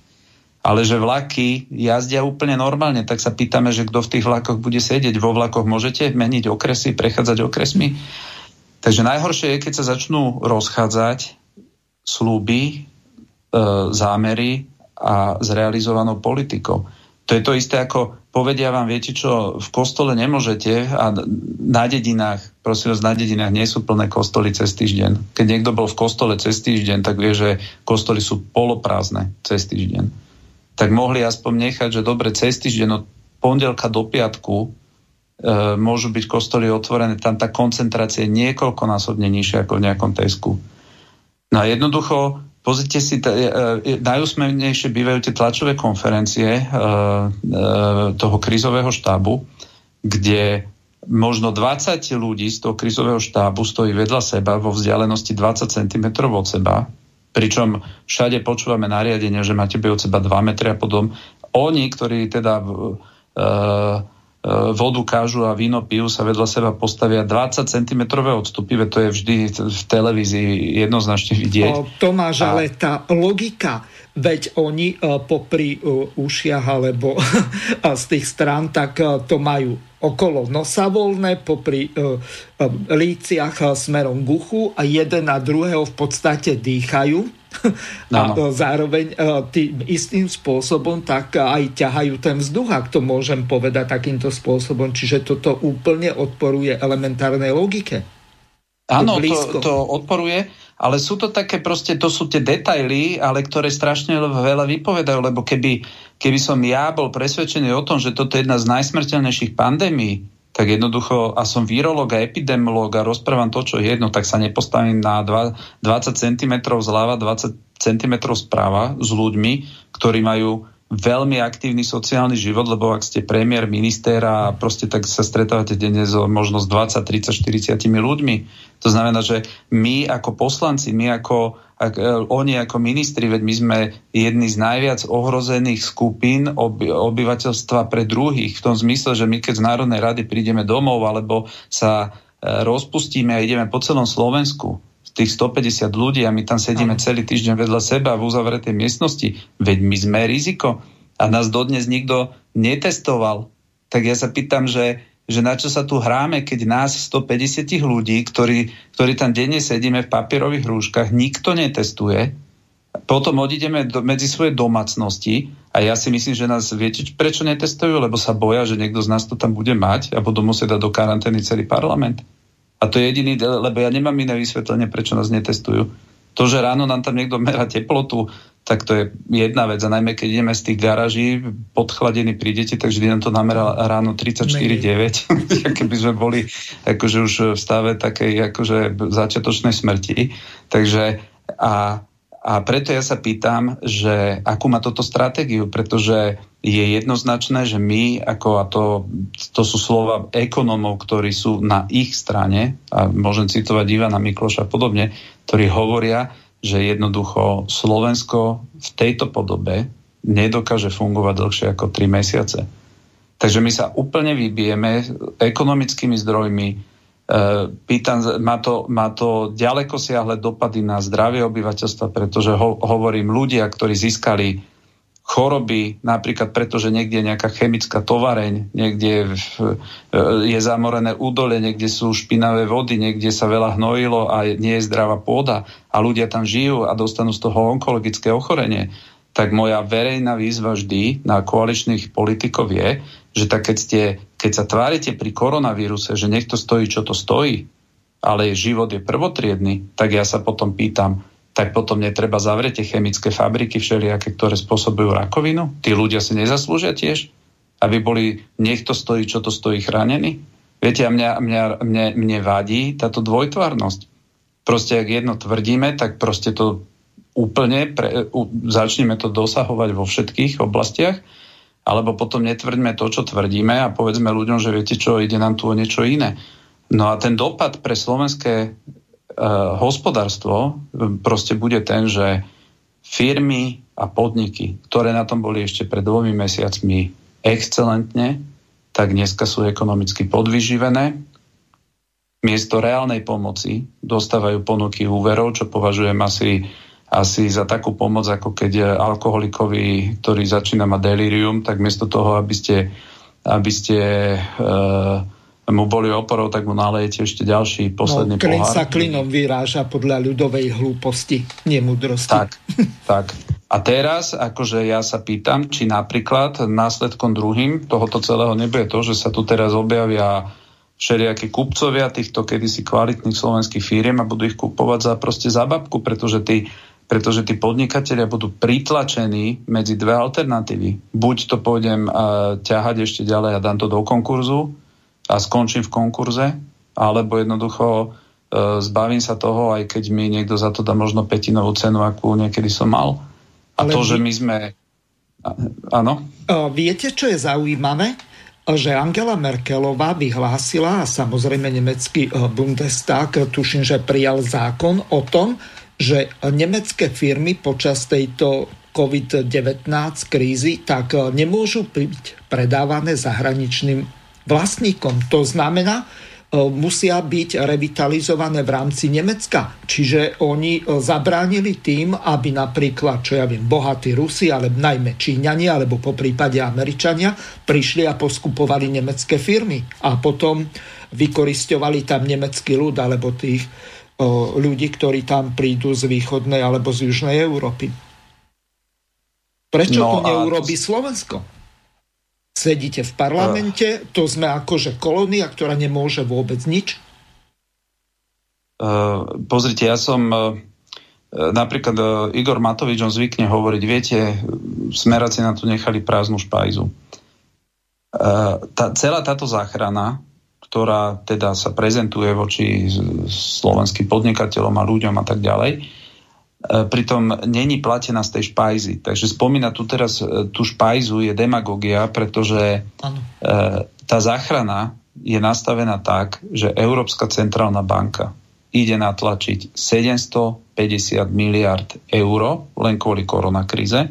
Ale že vlaky jazdia úplne normálne, tak sa pýtame, že kto v tých vlakoch bude sedieť. Vo vlakoch môžete meniť okresy, prechádzať okresmi. Takže najhoršie je, keď sa začnú rozchádzať slúby, e, zámery a zrealizovanou politikou. To je to isté ako povedia vám, viete čo, v kostole nemôžete a na dedinách, prosím vás, na dedinách nie sú plné kostoly cez týždeň. Keď niekto bol v kostole cez týždeň, tak vie, že kostoly sú poloprázdne cez týždeň. Tak mohli aspoň nechať, že dobre, cez týždeň od pondelka do piatku e, môžu byť kostoly otvorené, tam tá koncentrácia je niekoľkonásobne nižšia ako v nejakom tesku. No a jednoducho Pozrite si, t- e, e, najúsmevnejšie bývajú tie tlačové konferencie e, toho krizového štábu, kde možno 20 ľudí z toho krizového štábu stojí vedľa seba vo vzdialenosti 20 cm od seba, pričom všade počúvame nariadenia, že máte byť od seba 2 metry a potom oni, ktorí teda E, vodu kážu a víno pijú, sa vedľa seba postavia 20 cm odstupy, to je vždy v televízii jednoznačne vidieť. O, Tomáš, a... ale tá logika, veď oni uh, popri uh, ušiach alebo (laughs) z tých strán, tak uh, to majú okolo nosa voľné, popri líciach smerom k uchu a jeden na druhého v podstate dýchajú (laughs) a no. zároveň e, tým istým spôsobom tak aj ťahajú ten vzduch, ak to môžem povedať takýmto spôsobom. Čiže toto úplne odporuje elementárnej logike. Áno, to, to odporuje, ale sú to také proste, to sú tie detaily, ale ktoré strašne veľa vypovedajú, lebo keby, keby som ja bol presvedčený o tom, že toto je jedna z najsmrteľnejších pandémií, tak jednoducho, a som virológ a epidemiológ a rozprávam to, čo je jedno, tak sa nepostavím na 20 cm zľava, 20 cm správa s ľuďmi, ktorí majú veľmi aktívny sociálny život, lebo ak ste premiér, minister a proste tak sa stretávate denne so možno s 20, 30, 40 ľuďmi. To znamená, že my ako poslanci, my ako ak, e, oni ako ministri, veď my sme jedni z najviac ohrozených skupín oby, obyvateľstva pre druhých, v tom zmysle, že my keď z Národnej rady prídeme domov alebo sa e, rozpustíme a ideme po celom Slovensku, tých 150 ľudí a my tam sedíme celý týždeň vedľa seba v uzavretej miestnosti, veď my sme riziko a nás dodnes nikto netestoval. Tak ja sa pýtam, že, že na čo sa tu hráme, keď nás 150 ľudí, ktorí, ktorí tam denne sedíme v papierových rúškach, nikto netestuje potom odídeme do, medzi svoje domácnosti a ja si myslím, že nás, viete, prečo netestujú? Lebo sa boja, že niekto z nás to tam bude mať a budú musieť dať do karantény celý parlament. A to je jediný, lebo ja nemám iné vysvetlenie, prečo nás netestujú. To, že ráno nám tam niekto merá teplotu, tak to je jedna vec. A najmä keď ideme z tých garáží podchladený prídete, tak vždy nám to namerá ráno 34,9. (laughs) Keby sme boli akože už v stave takej akože začiatočnej smrti. Takže a a preto ja sa pýtam, že akú má toto stratégiu, pretože je jednoznačné, že my, ako a to, to sú slova ekonomov, ktorí sú na ich strane, a môžem citovať Ivana Mikloša a podobne, ktorí hovoria, že jednoducho Slovensko v tejto podobe nedokáže fungovať dlhšie ako 3 mesiace. Takže my sa úplne vybijeme ekonomickými zdrojmi, pýtam, má to, má to ďaleko siahle dopady na zdravie obyvateľstva, pretože ho, hovorím, ľudia, ktorí získali choroby, napríklad preto, že niekde je nejaká chemická tovareň, niekde v, je zamorené údole, niekde sú špinavé vody, niekde sa veľa hnojilo a nie je zdravá pôda a ľudia tam žijú a dostanú z toho onkologické ochorenie, tak moja verejná výzva vždy na koaličných politikov je, že tak keď, ste, keď sa tvárite pri koronavíruse, že nech to stojí, čo to stojí, ale život je prvotriedný, tak ja sa potom pýtam, tak potom netreba zavrieť tie chemické fabriky všelijaké, ktoré spôsobujú rakovinu? Tí ľudia si nezaslúžia tiež? Aby boli, nech to stojí, čo to stojí, chránení? Viete, a mňa, mňa, mne, mne vadí táto dvojtvárnosť. Proste, ak jedno tvrdíme, tak proste to úplne pre, u, začneme to dosahovať vo všetkých oblastiach alebo potom netvrdíme to, čo tvrdíme a povedzme ľuďom, že viete čo, ide nám tu o niečo iné. No a ten dopad pre slovenské e, hospodárstvo e, proste bude ten, že firmy a podniky, ktoré na tom boli ešte pred dvomi mesiacmi excelentne, tak dneska sú ekonomicky podvyživené. Miesto reálnej pomoci dostávajú ponuky úverov, čo považujem asi asi za takú pomoc, ako keď alkoholikovi, ktorý začína mať delirium, tak miesto toho, aby ste, aby ste e, mu boli oporou, tak mu nalejete ešte ďalší posledný no, klin pohár. sa klinom vyráža podľa ľudovej hlúposti, nemudrosti. Tak, tak. A teraz, akože ja sa pýtam, či napríklad následkom druhým tohoto celého nebude to, že sa tu teraz objavia všelijakí kupcovia týchto kedysi kvalitných slovenských firiem a budú ich kupovať za proste za babku, pretože tí pretože tí podnikatelia budú pritlačení medzi dve alternatívy. Buď to pôjdem uh, ťahať ešte ďalej a dám to do konkurzu a skončím v konkurze, alebo jednoducho uh, zbavím sa toho, aj keď mi niekto za to dá možno petinovú cenu, akú niekedy som mal. A Ale to, vy... že my sme... Áno? Viete, čo je zaujímavé? že Angela Merkelová vyhlásila a samozrejme nemecký Bundestag, tuším, že prijal zákon o tom, že nemecké firmy počas tejto COVID-19 krízy tak e, nemôžu byť predávané zahraničným vlastníkom. To znamená, e, musia byť revitalizované v rámci Nemecka. Čiže oni e, zabránili tým, aby napríklad, čo ja viem, bohatí Rusi, ale najmä Číňania, alebo po prípade Američania, prišli a poskupovali nemecké firmy. A potom vykoristovali tam nemecký ľud, alebo tých ľudí, ktorí tam prídu z východnej alebo z južnej Európy. Prečo no to neurobi to... Slovensko? Sedíte v parlamente, to sme akože kolónia, ktorá nemôže vôbec nič? Uh, pozrite, ja som uh, napríklad uh, Igor Matovič, on zvykne hovoriť, viete, smeráci na to nechali prázdnu špajzu. Uh, tá, celá táto záchrana ktorá teda sa prezentuje voči slovenským podnikateľom a ľuďom a tak ďalej, e, pritom není platená z tej špajzy. Takže spomína tu teraz e, tú špajzu je demagogia, pretože ano. E, tá záchrana je nastavená tak, že Európska centrálna banka ide natlačiť 750 miliard eur len kvôli koronakríze.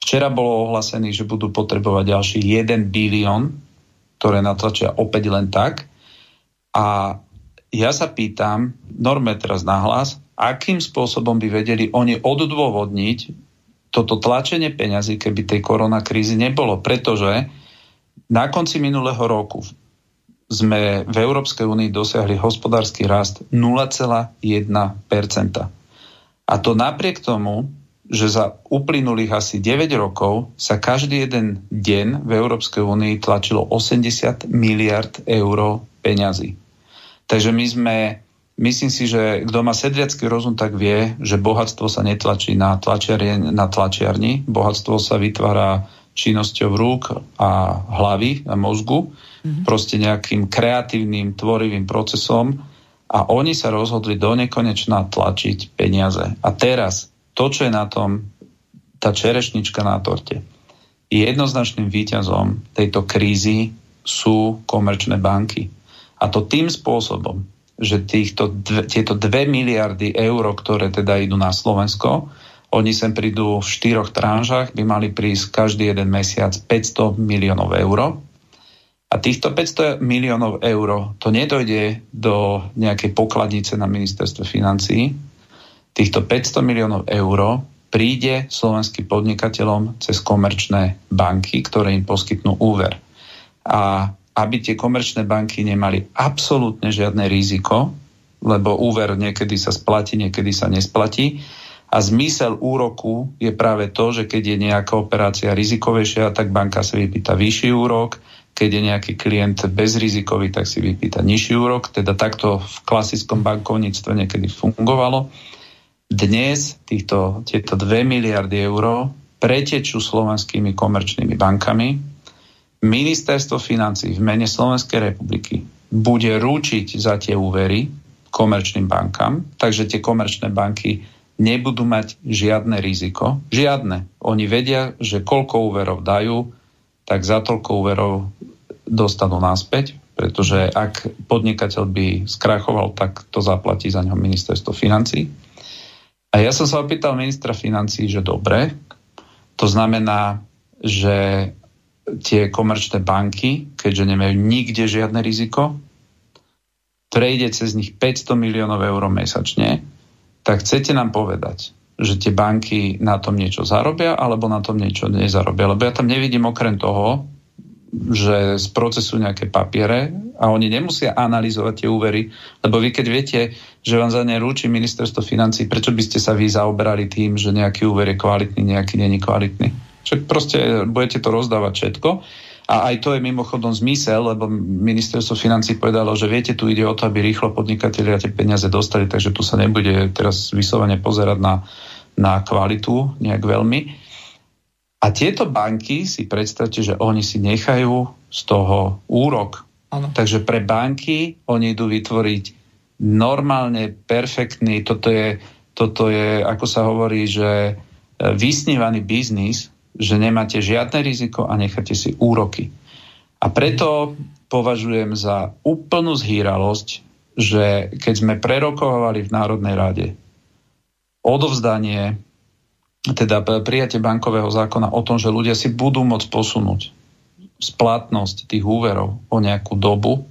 Včera bolo ohlásený, že budú potrebovať ďalší 1 bilión ktoré natlačia opäť len tak. A ja sa pýtam, norme teraz nahlas, akým spôsobom by vedeli oni odôvodniť toto tlačenie peňazí, keby tej koronakrízy nebolo. Pretože na konci minulého roku sme v Európskej únii dosiahli hospodársky rast 0,1%. A to napriek tomu, že za uplynulých asi 9 rokov sa každý jeden deň v Európskej únii tlačilo 80 miliard eur peňazí. Takže my sme, myslím si, že kto má sedliacký rozum, tak vie, že bohatstvo sa netlačí na, tlačiarni, na tlačiarni. Bohatstvo sa vytvára činnosťou rúk a hlavy a mozgu, mm-hmm. proste nejakým kreatívnym, tvorivým procesom a oni sa rozhodli do nekonečna tlačiť peniaze. A teraz to, čo je na tom, tá čerešnička na torte, jednoznačným výťazom tejto krízy sú komerčné banky. A to tým spôsobom, že týchto dve, tieto 2 miliardy eur, ktoré teda idú na Slovensko, oni sem prídu v štyroch tranžách, by mali prísť každý jeden mesiac 500 miliónov eur. A týchto 500 miliónov eur to nedojde do nejakej pokladnice na ministerstve financií, týchto 500 miliónov eur príde slovenským podnikateľom cez komerčné banky, ktoré im poskytnú úver. A aby tie komerčné banky nemali absolútne žiadne riziko, lebo úver niekedy sa splatí, niekedy sa nesplatí. A zmysel úroku je práve to, že keď je nejaká operácia rizikovejšia, tak banka si vypýta vyšší úrok, keď je nejaký klient bezrizikový, tak si vypýta nižší úrok. Teda takto v klasickom bankovníctve niekedy fungovalo. Dnes týchto, tieto 2 miliardy eur pretečú slovenskými komerčnými bankami. Ministerstvo financí v mene Slovenskej republiky bude rúčiť za tie úvery komerčným bankám, takže tie komerčné banky nebudú mať žiadne riziko. Žiadne. Oni vedia, že koľko úverov dajú, tak za toľko úverov dostanú naspäť, pretože ak podnikateľ by skrachoval, tak to zaplatí za ňo ministerstvo financí. A ja som sa opýtal ministra financí, že dobre, to znamená, že tie komerčné banky, keďže nemajú nikde žiadne riziko, prejde cez nich 500 miliónov eur mesačne, tak chcete nám povedať, že tie banky na tom niečo zarobia alebo na tom niečo nezarobia. Lebo ja tam nevidím okrem toho, že z procesu nejaké papiere a oni nemusia analyzovať tie úvery, lebo vy keď viete, že vám za ne rúči ministerstvo financí, prečo by ste sa vy zaoberali tým, že nejaký úver je kvalitný, nejaký není kvalitný? Však proste budete to rozdávať všetko. A aj to je mimochodom zmysel, lebo ministerstvo financí povedalo, že viete, tu ide o to, aby rýchlo podnikatelia tie peniaze dostali, takže tu sa nebude teraz vyslovene pozerať na, na kvalitu nejak veľmi. A tieto banky si predstavte, že oni si nechajú z toho úrok. Ano. Takže pre banky oni idú vytvoriť normálne perfektný, toto je, toto je, ako sa hovorí, že e, vysnívaný biznis, že nemáte žiadne riziko a necháte si úroky. A preto považujem za úplnú zhýralosť, že keď sme prerokovali v Národnej rade odovzdanie teda prijatie bankového zákona o tom, že ľudia si budú môcť posunúť splatnosť tých úverov o nejakú dobu,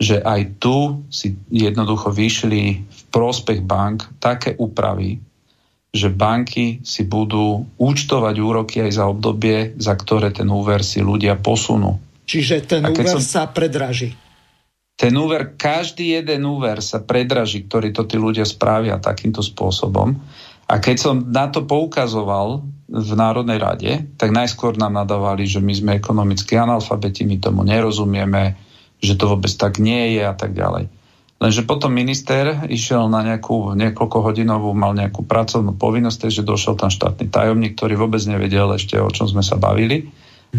že aj tu si jednoducho vyšli v prospech bank také úpravy, že banky si budú účtovať úroky aj za obdobie, za ktoré ten úver si ľudia posunú. Čiže ten úver som... sa predraží. Ten úver, každý jeden úver sa predraží, ktorý to tí ľudia spravia takýmto spôsobom. A keď som na to poukazoval v Národnej rade, tak najskôr nám nadávali, že my sme ekonomickí analfabeti, my tomu nerozumieme, že to vôbec tak nie je a tak ďalej. Lenže potom minister išiel na nejakú niekoľko hodinovú, mal nejakú pracovnú povinnosť, takže došiel tam štátny tajomník, ktorý vôbec nevedel ešte, o čom sme sa bavili.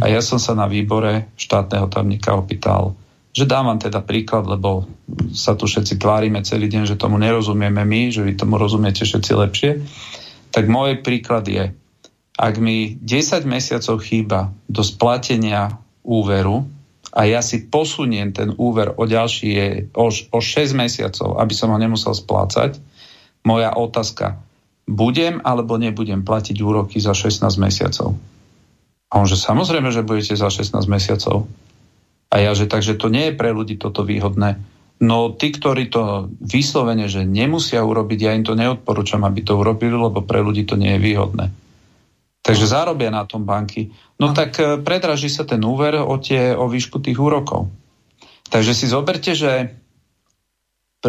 A ja som sa na výbore štátneho tajomníka opýtal, že dám vám teda príklad, lebo sa tu všetci tvárime celý deň, že tomu nerozumieme my, že vy tomu rozumiete všetci lepšie. Tak môj príklad je, ak mi 10 mesiacov chýba do splatenia úveru a ja si posuniem ten úver o ďalší o, o 6 mesiacov, aby som ho nemusel splácať, moja otázka, budem alebo nebudem platiť úroky za 16 mesiacov? A on že samozrejme, že budete za 16 mesiacov. A ja, že takže to nie je pre ľudí toto výhodné. No tí, ktorí to vyslovene, že nemusia urobiť, ja im to neodporúčam, aby to urobili, lebo pre ľudí to nie je výhodné. Takže zarobia na tom banky. No tak e, predraží sa ten úver o, tie, o výšku tých úrokov. Takže si zoberte, že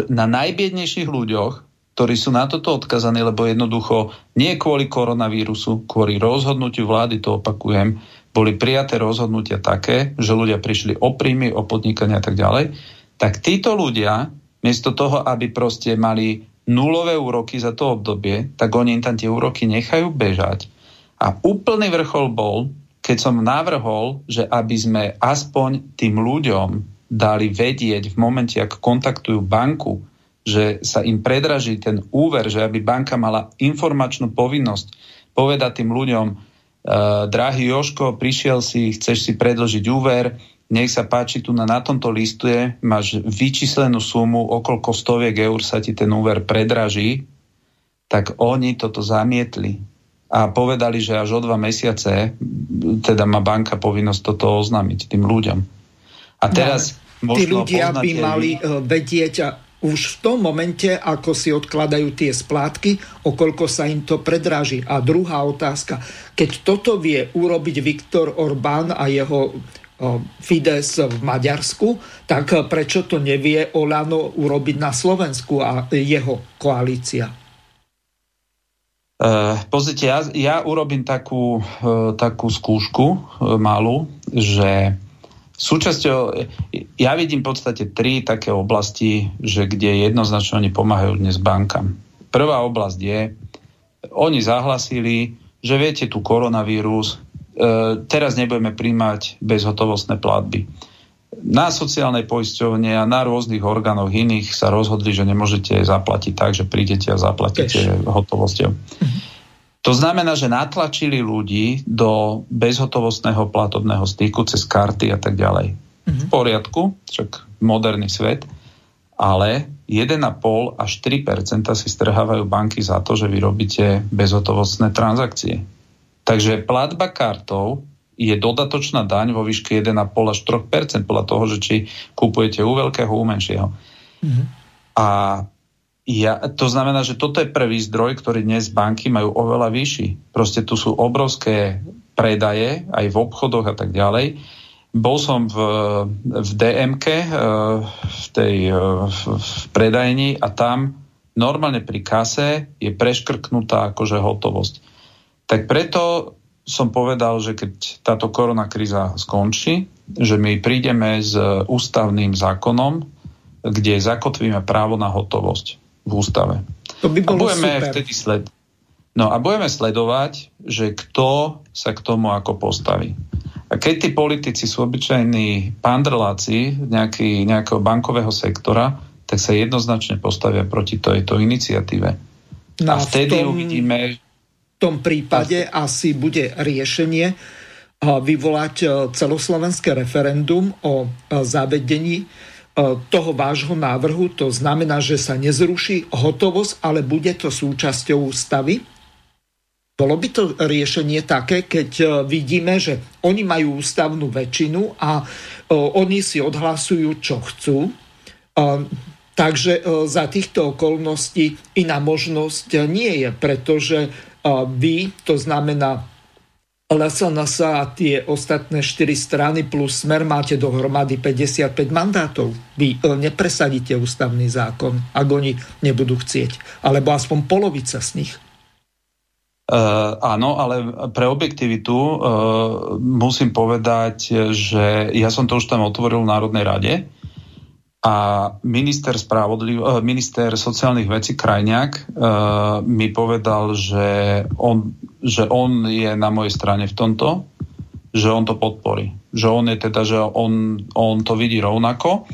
na najbiednejších ľuďoch ktorí sú na toto odkazaní, lebo jednoducho nie kvôli koronavírusu, kvôli rozhodnutiu vlády, to opakujem, boli prijaté rozhodnutia také, že ľudia prišli o príjmy, o podnikania a tak ďalej, tak títo ľudia, miesto toho, aby proste mali nulové úroky za to obdobie, tak oni im tam tie úroky nechajú bežať. A úplný vrchol bol, keď som navrhol, že aby sme aspoň tým ľuďom dali vedieť v momente, ak kontaktujú banku, že sa im predraží ten úver, že aby banka mala informačnú povinnosť povedať tým ľuďom, drahý Joško, prišiel si, chceš si predložiť úver, nech sa páči, tu na, na tomto listuje, máš vyčíslenú sumu, okolko stoviek eur sa ti ten úver predraží, tak oni toto zamietli a povedali, že až o dva mesiace teda má banka povinnosť toto oznámiť tým ľuďom. A teraz... No, tí ľudia by mali e, vedieť už v tom momente, ako si odkladajú tie splátky, okolko sa im to predráži. A druhá otázka, keď toto vie urobiť Viktor Orbán a jeho Fides v Maďarsku, tak prečo to nevie Olano urobiť na Slovensku a jeho koalícia? Uh, pozrite, ja, ja urobím takú, uh, takú skúšku uh, malú, že Súčasťou, ja vidím v podstate tri také oblasti, že kde jednoznačne oni pomáhajú dnes bankám. Prvá oblasť je, oni zahlasili, že viete tu koronavírus, e, teraz nebudeme príjmať bezhotovostné platby. Na sociálnej poisťovne a na rôznych orgánoch iných sa rozhodli, že nemôžete zaplatiť tak, že prídete a zaplatíte hotovosťou. Mhm. To znamená, že natlačili ľudí do bezhotovostného platobného styku cez karty a tak ďalej. Mm-hmm. V poriadku, však moderný svet, ale 1,5 až 3% si strhávajú banky za to, že vy robíte bezhotovostné transakcie. Takže platba kartou je dodatočná daň vo výške 1,5 až 3 podľa toho, že či kupujete u veľkého, u menšieho. Mm-hmm. A ja, to znamená, že toto je prvý zdroj, ktorý dnes banky majú oveľa vyšší. Proste tu sú obrovské predaje, aj v obchodoch a tak ďalej. Bol som v, v DMK, eh, v tej eh, v, predajni a tam normálne pri kase je preškrknutá akože hotovosť. Tak preto som povedal, že keď táto korona kríza skončí, že my prídeme s ústavným zákonom, kde zakotvíme právo na hotovosť v ústave. To by bolo a budeme super. vtedy sled... No a budeme sledovať, že kto sa k tomu ako postaví. A keď tí politici sú obyčajní pandrláci nejaký, nejakého bankového sektora, tak sa jednoznačne postavia proti tejto iniciatíve. No a vtedy v tom, uvidíme... V tom prípade a... asi bude riešenie vyvolať e, celoslovenské referendum o e, zavedení E, toho vášho návrhu. To znamená, že sa nezruší hotovosť, ale bude to súčasťou ústavy? Bolo by to riešenie také, keď e, vidíme, že oni majú ústavnú väčšinu a e, oni si odhlasujú, čo chcú. Takže za týchto okolností iná možnosť nie je, pretože vy, to znamená LSNS a tie ostatné 4 strany plus smer máte dohromady 55 mandátov. Vy e, nepresadíte ústavný zákon, ak oni nebudú chcieť. Alebo aspoň polovica z nich. Uh, áno, ale pre objektivitu uh, musím povedať, že ja som to už tam otvoril v Národnej rade a minister, spravodliv, uh, minister sociálnych vecí Krajňák uh, mi povedal, že on že on je na mojej strane v tomto, že on to podporí. Že on je teda, že on, on to vidí rovnako.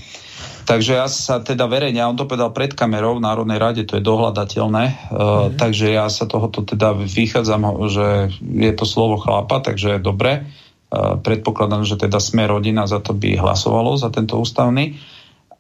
Takže ja sa teda verejne, on to povedal pred kamerou v Národnej rade, to je dohľadateľné, mm. uh, takže ja sa tohoto teda vychádzam, že je to slovo chlapa, takže je dobre. Uh, predpokladám, že teda sme rodina za to by hlasovalo, za tento ústavný.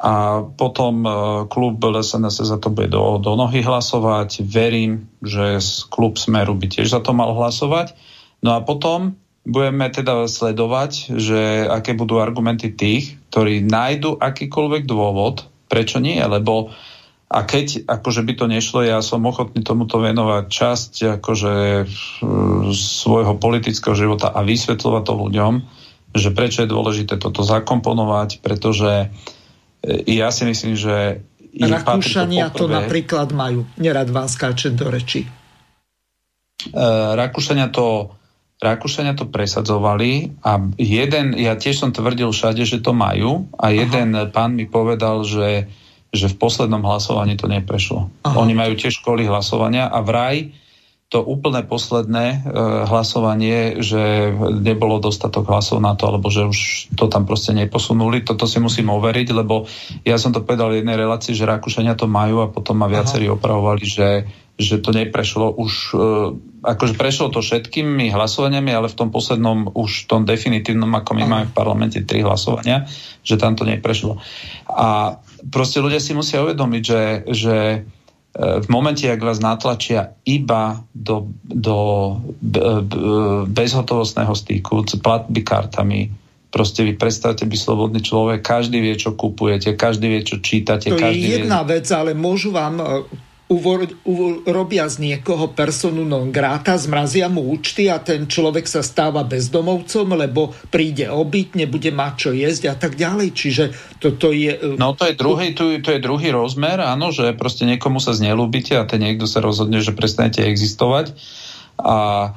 A potom e, klub LSNS za to bude do, do nohy hlasovať. Verím, že klub Smeru by tiež za to mal hlasovať. No a potom budeme teda sledovať, že aké budú argumenty tých, ktorí nájdu akýkoľvek dôvod, prečo nie, lebo a keď akože by to nešlo, ja som ochotný tomuto venovať časť akože e, svojho politického života a vysvetľovať to ľuďom, že prečo je dôležité toto zakomponovať, pretože ja si myslím, že Rakúšania to, napríklad majú. Nerad vám skáčem do reči. Uh, Rakúšania to Rakúšania to presadzovali a jeden, ja tiež som tvrdil všade, že to majú a jeden Aha. pán mi povedal, že, že v poslednom hlasovaní to neprešlo. Aha. Oni majú tiež školy hlasovania a vraj to úplne posledné e, hlasovanie, že nebolo dostatok hlasov na to, alebo že už to tam proste neposunuli. Toto si musím overiť, lebo ja som to povedal v jednej relácii, že Rakúšania to majú a potom ma viacerí Aha. opravovali, že, že to neprešlo už, e, akože prešlo to všetkými hlasovaniami, ale v tom poslednom, už tom definitívnom, ako my Aha. máme v parlamente tri hlasovania, že tam to neprešlo. A proste ľudia si musia uvedomiť, že, že v momente, ak vás natlačia iba do, do bezhotovostného styku, platby kartami, proste vy predstavte byť slobodný človek, každý vie, čo kupujete, každý vie, čo čítate. To každý je jedna vie... vec, ale môžu vám uvor, uvor, robia z niekoho personu non grata, zmrazia mu účty a ten človek sa stáva bezdomovcom, lebo príde obyť, nebude mať čo jesť a tak ďalej. Čiže toto je... E, no to je druhý, to, to je druhý rozmer, áno, že proste niekomu sa znelúbite a ten niekto sa rozhodne, že prestanete existovať a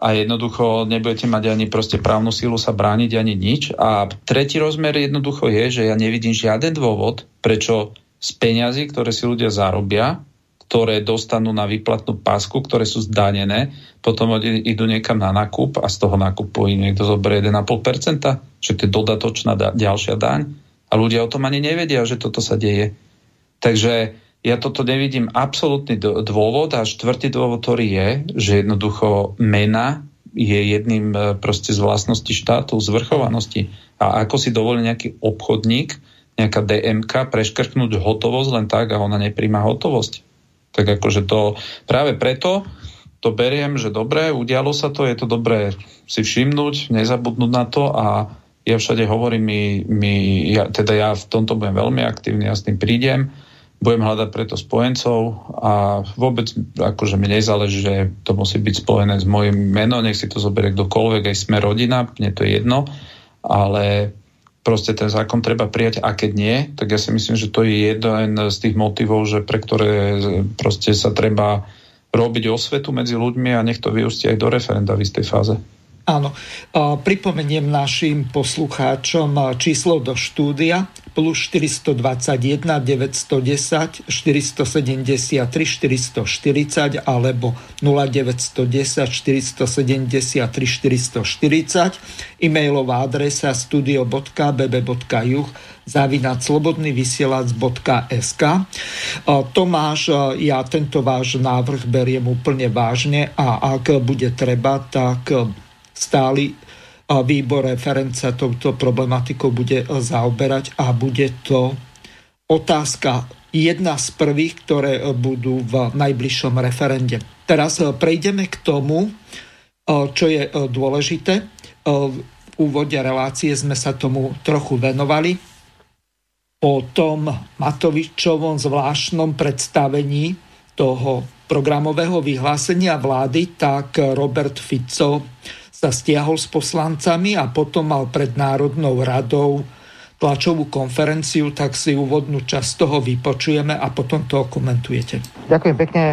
a jednoducho nebudete mať ani proste právnu sílu sa brániť, ani nič. A tretí rozmer jednoducho je, že ja nevidím žiaden dôvod, prečo z peňazí, ktoré si ľudia zarobia, ktoré dostanú na výplatnú pásku, ktoré sú zdanené, potom idú niekam na nákup a z toho nákupu niekto zoberie 1,5%, že to je dodatočná da- ďalšia daň. A ľudia o tom ani nevedia, že toto sa deje. Takže ja toto nevidím absolútny dôvod a štvrtý dôvod, ktorý je, že jednoducho mena je jedným e, proste z vlastnosti štátu, zvrchovanosti. A ako si dovolí nejaký obchodník, nejaká DMK preškrknúť hotovosť len tak a ona nepríjma hotovosť. Tak akože to práve preto to beriem, že dobre, udialo sa to, je to dobré si všimnúť, nezabudnúť na to a ja všade hovorím, my, my, ja, teda ja v tomto budem veľmi aktívny, ja s tým prídem, budem hľadať preto spojencov a vôbec akože mi nezáleží, že to musí byť spojené s mojim menom, nech si to zoberie kdokoľvek, aj sme rodina, mne to je jedno, ale proste ten zákon treba prijať a keď nie, tak ja si myslím, že to je jeden z tých motivov, že pre ktoré proste sa treba robiť osvetu medzi ľuďmi a nech to vyústi aj do referenda v istej fáze. Áno, pripomeniem našim poslucháčom číslo do štúdia plus 421 910 473 440 alebo 0910 473 440 e-mailová adresa studio.bb.juh zavinať slobodnyvysielac.sk Tomáš, ja tento váš návrh beriem úplne vážne a ak bude treba, tak stály výbor referenca touto problematikou bude zaoberať a bude to otázka jedna z prvých, ktoré budú v najbližšom referende. Teraz prejdeme k tomu, čo je dôležité. V úvode relácie sme sa tomu trochu venovali. Po tom Matovičovom zvláštnom predstavení toho programového vyhlásenia vlády, tak Robert Fico sa stiahol s poslancami a potom mal pred Národnou radou tlačovú konferenciu, tak si úvodnú časť toho vypočujeme a potom to komentujete. Ďakujem pekne.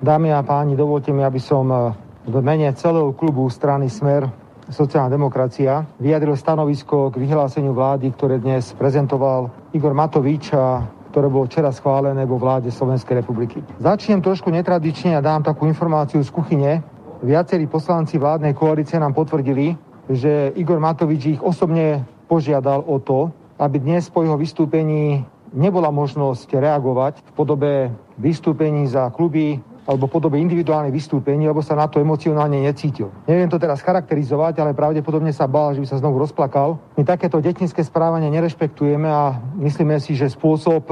Dámy a páni, dovolte mi, aby som eh, v mene celého klubu strany Smer sociálna demokracia vyjadril stanovisko k vyhláseniu vlády, ktoré dnes prezentoval Igor Matovič a ktoré bolo včera schválené vo vláde Slovenskej republiky. Začnem trošku netradične a dám takú informáciu z kuchyne. Viacerí poslanci vládnej koalície nám potvrdili, že Igor Matovič ich osobne požiadal o to, aby dnes po jeho vystúpení nebola možnosť reagovať v podobe vystúpení za kluby alebo podobe individuálnych vystúpení, lebo sa na to emocionálne necítil. Neviem to teraz charakterizovať, ale pravdepodobne sa bál, že by sa znovu rozplakal. My takéto detinské správanie nerešpektujeme a myslíme si, že spôsob,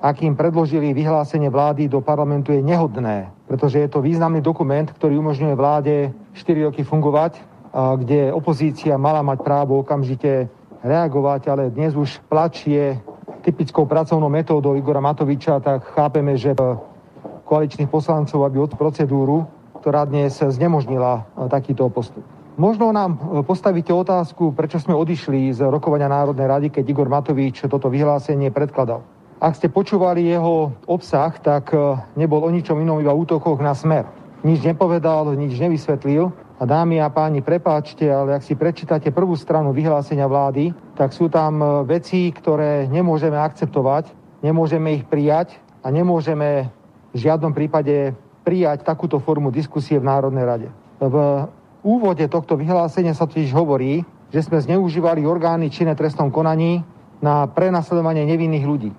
akým predložili vyhlásenie vlády do parlamentu je nehodné, pretože je to významný dokument, ktorý umožňuje vláde 4 roky fungovať, a kde opozícia mala mať právo okamžite reagovať, ale dnes už plač je typickou pracovnou metódou Igora Matoviča, tak chápeme, že koaličných poslancov, aby od procedúru, ktorá dnes znemožnila takýto postup. Možno nám postavíte otázku, prečo sme odišli z rokovania Národnej rady, keď Igor Matovič toto vyhlásenie predkladal. Ak ste počúvali jeho obsah, tak e, nebol o ničom inom, iba útokoch na smer. Nič nepovedal, nič nevysvetlil. A dámy a páni, prepáčte, ale ak si prečítate prvú stranu vyhlásenia vlády, tak sú tam e, veci, ktoré nemôžeme akceptovať, nemôžeme ich prijať a nemôžeme v žiadnom prípade prijať takúto formu diskusie v Národnej rade. V úvode tohto vyhlásenia sa totiž hovorí, že sme zneužívali orgány činné trestnom konaní na prenasledovanie nevinných ľudí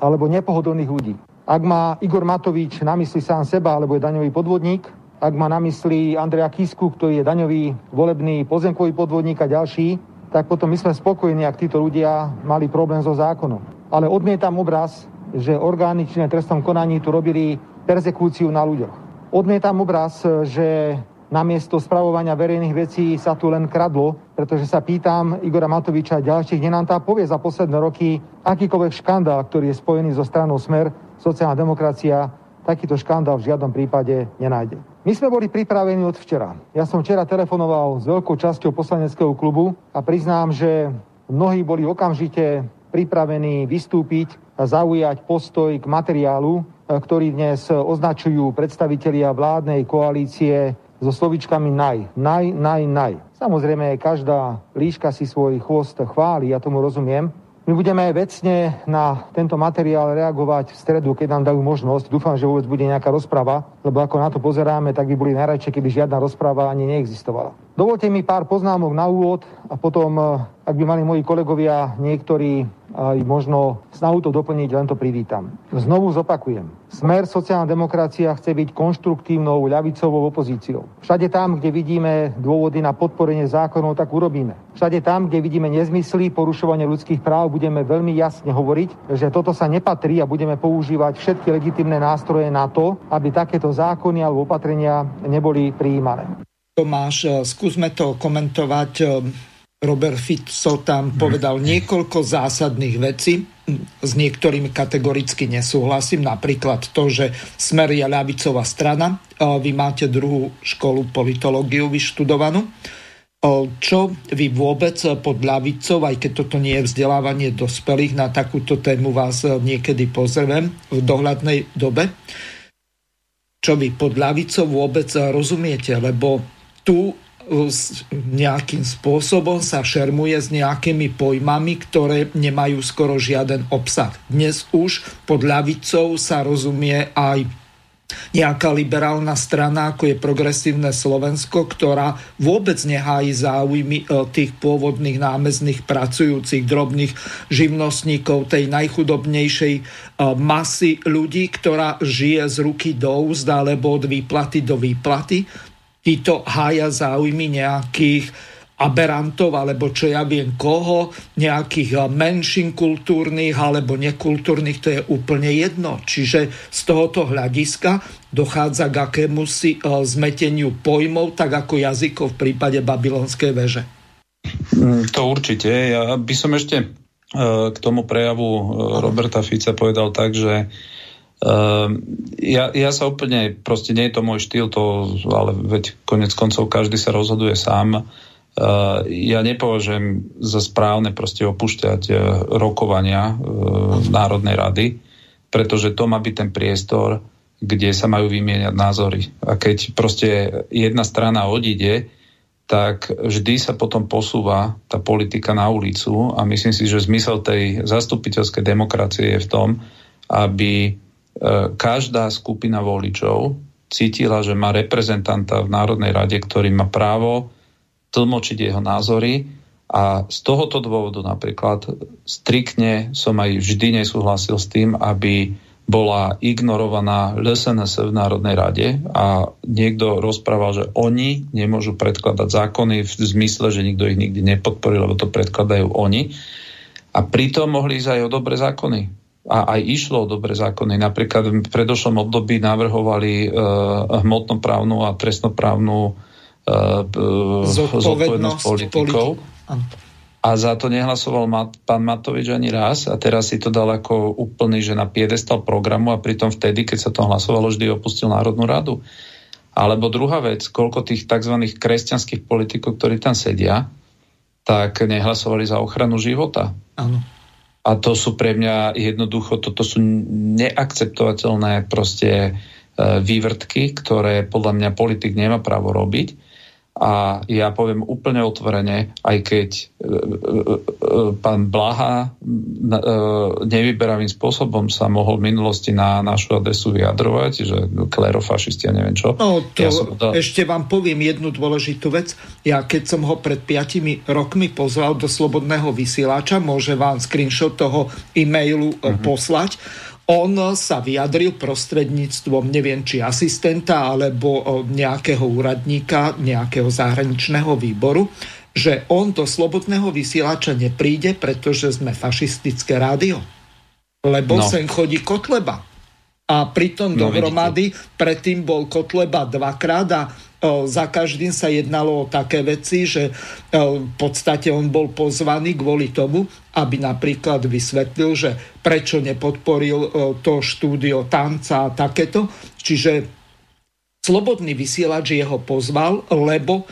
alebo nepohodlných ľudí. Ak má Igor Matovič na mysli sám seba, alebo je daňový podvodník, ak má na mysli Andrea Kisku, ktorý je daňový volebný pozemkový podvodník a ďalší, tak potom my sme spokojní, ak títo ľudia mali problém so zákonom. Ale odmietam obraz, že orgány činné trestnom konaní tu robili persekúciu na ľuďoch. Odmietam obraz, že namiesto spravovania verejných vecí sa tu len kradlo, pretože sa pýtam Igora Matoviča a ďalších, nám tá povie za posledné roky akýkoľvek škandál, ktorý je spojený so stranou Smer, sociálna demokracia, takýto škandál v žiadnom prípade nenájde. My sme boli pripravení od včera. Ja som včera telefonoval s veľkou časťou poslaneckého klubu a priznám, že mnohí boli okamžite pripravení vystúpiť a zaujať postoj k materiálu, ktorý dnes označujú predstavitelia vládnej koalície so slovičkami naj, naj, naj, naj. Samozrejme, každá líška si svoj chvost chváli, ja tomu rozumiem, my budeme vecne na tento materiál reagovať v stredu, keď nám dajú možnosť. Dúfam, že vôbec bude nejaká rozprava, lebo ako na to pozeráme, tak by boli najradšie, keby žiadna rozprava ani neexistovala. Dovolte mi pár poznámok na úvod a potom, eh, ak by mali moji kolegovia niektorí aj možno snahu to doplniť, len to privítam. Znovu zopakujem. Smer sociálna demokracia chce byť konštruktívnou ľavicovou opozíciou. Všade tam, kde vidíme dôvody na podporenie zákonov, tak urobíme. Všade tam, kde vidíme nezmysly, porušovanie ľudských práv, budeme veľmi jasne hovoriť, že toto sa nepatrí a budeme používať všetky legitimné nástroje na to, aby takéto zákony alebo opatrenia neboli prijímané. Tomáš, skúsme to komentovať Robert Fico tam povedal niekoľko zásadných vecí. S niektorými kategoricky nesúhlasím. Napríklad to, že Smer je ľavicová strana. Vy máte druhú školu politológiu vyštudovanú. Čo vy vôbec pod ľavicou, aj keď toto nie je vzdelávanie dospelých, na takúto tému vás niekedy pozriem v dohľadnej dobe. Čo vy pod ľavicou vôbec rozumiete? Lebo tu nejakým spôsobom sa šermuje s nejakými pojmami, ktoré nemajú skoro žiaden obsah. Dnes už pod ľavicou sa rozumie aj nejaká liberálna strana, ako je progresívne Slovensko, ktorá vôbec nehájí záujmy e, tých pôvodných námezných pracujúcich drobných živnostníkov, tej najchudobnejšej e, masy ľudí, ktorá žije z ruky do úzd alebo od výplaty do výplaty títo hája záujmy nejakých aberantov, alebo čo ja viem koho, nejakých eh, menšín kultúrnych alebo nekultúrnych, to je úplne jedno. Čiže z tohoto hľadiska dochádza k akémusi eh, zmeteniu pojmov, tak ako jazykov v prípade babylonskej veže. Mm, to určite. Ja by som ešte eh, k tomu prejavu Roberta Fica povedal tak, že ja, ja sa úplne, proste nie je to môj štýl, to, ale veď konec koncov každý sa rozhoduje sám. Uh, ja nepovažujem za správne proste opúšťať uh, rokovania uh, Národnej rady, pretože to má byť ten priestor, kde sa majú vymieňať názory. A keď proste jedna strana odíde, tak vždy sa potom posúva tá politika na ulicu a myslím si, že zmysel tej zastupiteľskej demokracie je v tom, aby E, každá skupina voličov cítila, že má reprezentanta v Národnej rade, ktorý má právo tlmočiť jeho názory a z tohoto dôvodu napríklad striktne som aj vždy nesúhlasil s tým, aby bola ignorovaná LSNS v Národnej rade a niekto rozprával, že oni nemôžu predkladať zákony v zmysle, že nikto ich nikdy nepodporil, lebo to predkladajú oni. A pritom mohli ísť aj o dobré zákony a aj išlo o dobré zákony. Napríklad v predošlom období navrhovali uh, hmotnoprávnu a trestnoprávnu uh, zodpovednosť politikov. A za to nehlasoval mat, pán Matovič ani raz a teraz si to dal ako úplný, že na piedestal programu a pritom vtedy, keď sa to hlasovalo, vždy opustil Národnú radu. Alebo druhá vec, koľko tých tzv. kresťanských politikov, ktorí tam sedia, tak nehlasovali za ochranu života. Áno A to sú pre mňa jednoducho, toto sú neakceptovateľné proste e, vývrtky, ktoré podľa mňa politik nemá právo robiť a ja poviem úplne otvorene, aj keď e, e, e, pán Blaha nevyberavým spôsobom sa mohol v minulosti na našu adresu vyjadrovať, že klerofašisti a neviem čo. No to ja dal... ešte vám poviem jednu dôležitú vec. Ja keď som ho pred 5 rokmi pozval do Slobodného vysielača, môže vám screenshot toho e-mailu uh-huh. poslať, on sa vyjadril prostredníctvom, neviem, či asistenta alebo nejakého úradníka, nejakého zahraničného výboru, že on do slobodného vysielača nepríde, pretože sme fašistické rádio. Lebo no. sem chodí Kotleba. A pritom no, dohromady predtým bol Kotleba dvakrát a za každým sa jednalo o také veci, že v podstate on bol pozvaný kvôli tomu, aby napríklad vysvetlil, že prečo nepodporil to štúdio tanca a takéto. Čiže Slobodný vysielač jeho pozval, lebo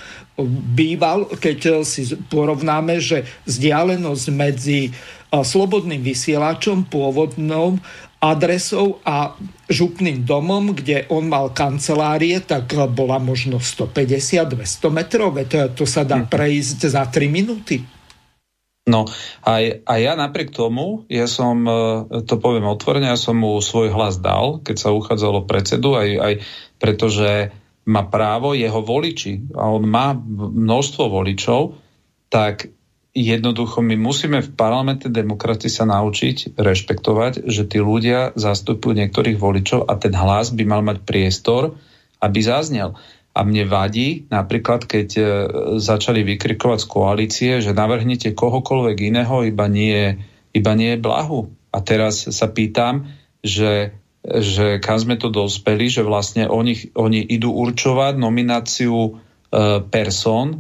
býval, keď si porovnáme, že vzdialenosť medzi slobodným vysielačom pôvodnou adresou a župným domom, kde on mal kancelárie, tak bola možno 150-200 metrov, to, to sa dá hm. prejsť za 3 minúty. No a, a ja napriek tomu, ja som, e, to poviem otvorene, ja som mu svoj hlas dal, keď sa uchádzalo predsedu, aj, aj pretože má právo jeho voliči a on má množstvo voličov, tak jednoducho my musíme v parlamente demokracii sa naučiť rešpektovať, že tí ľudia zastupujú niektorých voličov a ten hlas by mal mať priestor, aby zaznel. A mne vadí napríklad, keď e, začali vykrikovať z koalície, že navrhnete kohokoľvek iného, iba nie, iba nie blahu. A teraz sa pýtam, že, že kam sme to dospeli, že vlastne oni, oni idú určovať nomináciu e, person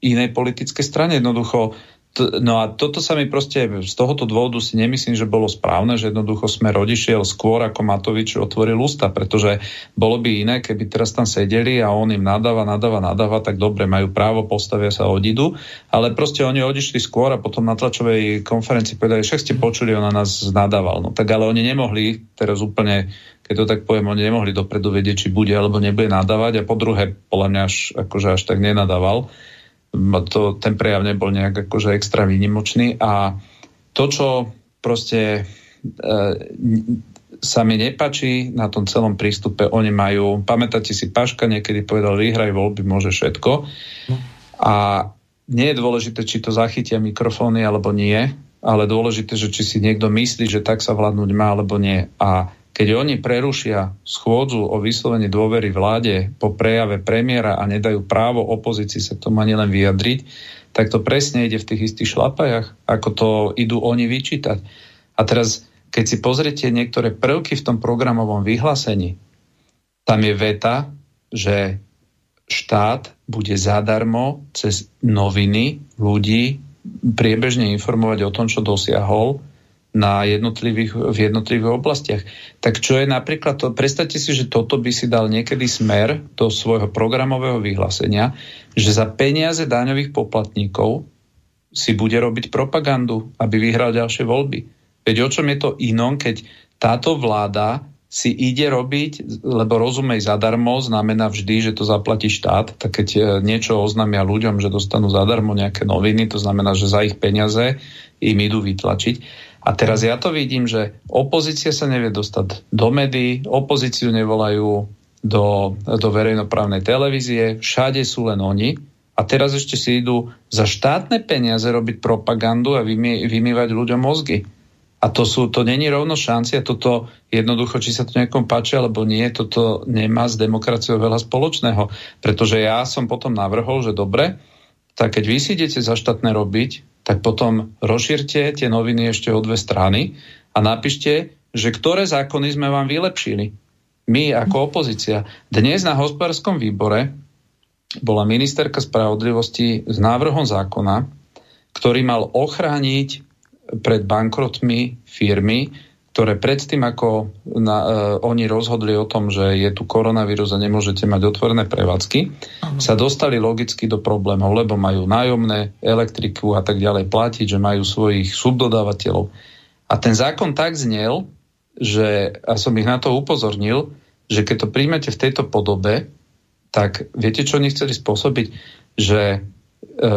inej politickej strane. Jednoducho No a toto sa mi proste, z tohoto dôvodu si nemyslím, že bolo správne, že jednoducho sme rodišiel skôr ako Matovič otvoril ústa, pretože bolo by iné, keby teraz tam sedeli a on im nadáva, nadáva, nadáva, tak dobre, majú právo, postavia sa, odídu, ale proste oni odišli skôr a potom na tlačovej konferencii povedali, však ste počuli, on na nás nadával. No tak ale oni nemohli teraz úplne keď to tak poviem, oni nemohli dopredu vedieť, či bude alebo nebude nadávať a po druhé, podľa mňa až, akože až tak nenadával to, ten prejav nebol nejak akože extra výnimočný a to, čo proste e, sa mi nepačí na tom celom prístupe, oni majú, pamätáte si, Paška niekedy povedal, vyhraj voľby, môže všetko. A nie je dôležité, či to zachytia mikrofóny alebo nie, ale dôležité, že či si niekto myslí, že tak sa vládnuť má alebo nie. A keď oni prerušia schôdzu o vyslovení dôvery vláde po prejave premiéra a nedajú právo opozícii sa k tomu ani len vyjadriť, tak to presne ide v tých istých šlapajach, ako to idú oni vyčítať. A teraz, keď si pozriete niektoré prvky v tom programovom vyhlásení, tam je veta, že štát bude zadarmo cez noviny ľudí priebežne informovať o tom, čo dosiahol na jednotlivých, v jednotlivých oblastiach. Tak čo je napríklad to, predstavte si, že toto by si dal niekedy smer do svojho programového vyhlásenia, že za peniaze daňových poplatníkov si bude robiť propagandu, aby vyhral ďalšie voľby. Veď o čom je to inom, keď táto vláda si ide robiť, lebo rozumej zadarmo znamená vždy, že to zaplatí štát, tak keď e, niečo oznámia ľuďom, že dostanú zadarmo nejaké noviny, to znamená, že za ich peniaze im idú vytlačiť a teraz ja to vidím, že opozícia sa nevie dostať do médií, opozíciu nevolajú do, do verejnoprávnej televízie, všade sú len oni. A teraz ešte si idú za štátne peniaze robiť propagandu a vymý, vymývať ľuďom mozgy. A to, sú, to není rovno šancia, toto jednoducho, či sa to niekom páči alebo nie, toto nemá s demokraciou veľa spoločného. Pretože ja som potom navrhol, že dobre, tak keď vy si idete za štátne robiť, tak potom rozšírte tie noviny ešte o dve strany a napíšte, že ktoré zákony sme vám vylepšili. My ako opozícia. Dnes na hospodárskom výbore bola ministerka spravodlivosti s návrhom zákona, ktorý mal ochrániť pred bankrotmi firmy, ktoré predtým, ako na, uh, oni rozhodli o tom, že je tu koronavírus a nemôžete mať otvorené prevádzky, ano. sa dostali logicky do problémov, lebo majú nájomné, elektriku a tak ďalej platiť, že majú svojich subdodávateľov. A ten zákon tak znel, že, a som ich na to upozornil, že keď to príjmete v tejto podobe, tak viete, čo oni chceli spôsobiť? Že e,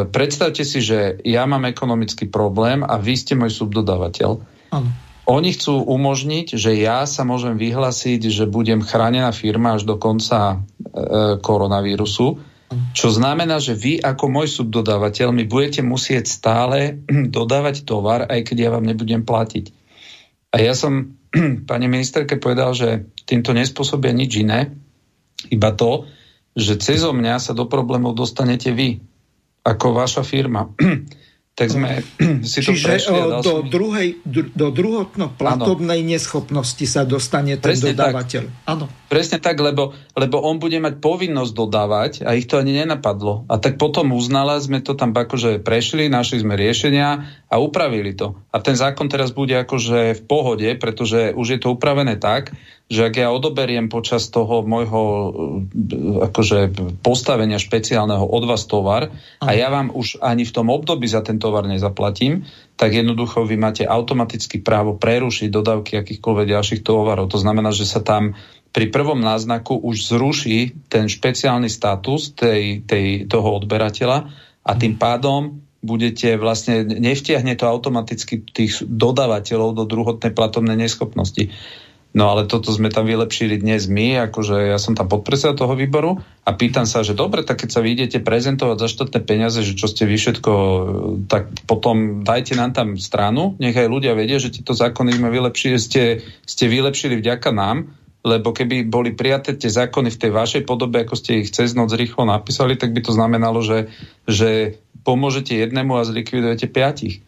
predstavte si, že ja mám ekonomický problém a vy ste môj subdodávateľ. Ano. Oni chcú umožniť, že ja sa môžem vyhlásiť, že budem chránená firma až do konca e, koronavírusu, čo znamená, že vy ako môj subdodávateľ mi budete musieť stále (clears throat) dodávať tovar, aj keď ja vám nebudem platiť. A ja som (clears throat) pani ministerke povedal, že týmto nespôsobia nič iné, iba to, že cez mňa sa do problémov dostanete vy, ako vaša firma. (clears throat) tak sme (clears throat) si to Čiže prešli. do, druhej, do druhotno platobnej ano. neschopnosti sa dostane ten Presne dodávateľ. Áno. Presne tak, lebo, lebo on bude mať povinnosť dodávať a ich to ani nenapadlo. A tak potom uznala, sme to tam akože prešli, našli sme riešenia a upravili to. A ten zákon teraz bude akože v pohode, pretože už je to upravené tak, že ak ja odoberiem počas toho môjho akože postavenia špeciálneho od vás tovar a ja vám už ani v tom období za ten tovar nezaplatím, tak jednoducho vy máte automaticky právo prerušiť dodávky akýchkoľvek ďalších tovarov. To znamená, že sa tam pri prvom náznaku už zruší ten špeciálny status tej, tej, toho odberateľa a tým pádom budete vlastne, nevtiahne to automaticky tých dodávateľov do druhotnej platobnej neschopnosti. No ale toto sme tam vylepšili dnes my, akože ja som tam podpredseda toho výboru a pýtam sa, že dobre, tak keď sa vy idete prezentovať za štátne peniaze, že čo ste vy všetko, tak potom dajte nám tam stranu, nech aj ľudia vedia, že tieto zákony sme vylepšili, ste, ste vylepšili vďaka nám, lebo keby boli prijaté tie zákony v tej vašej podobe, ako ste ich cez noc rýchlo napísali, tak by to znamenalo, že, že pomôžete jednému a zlikvidujete piatich.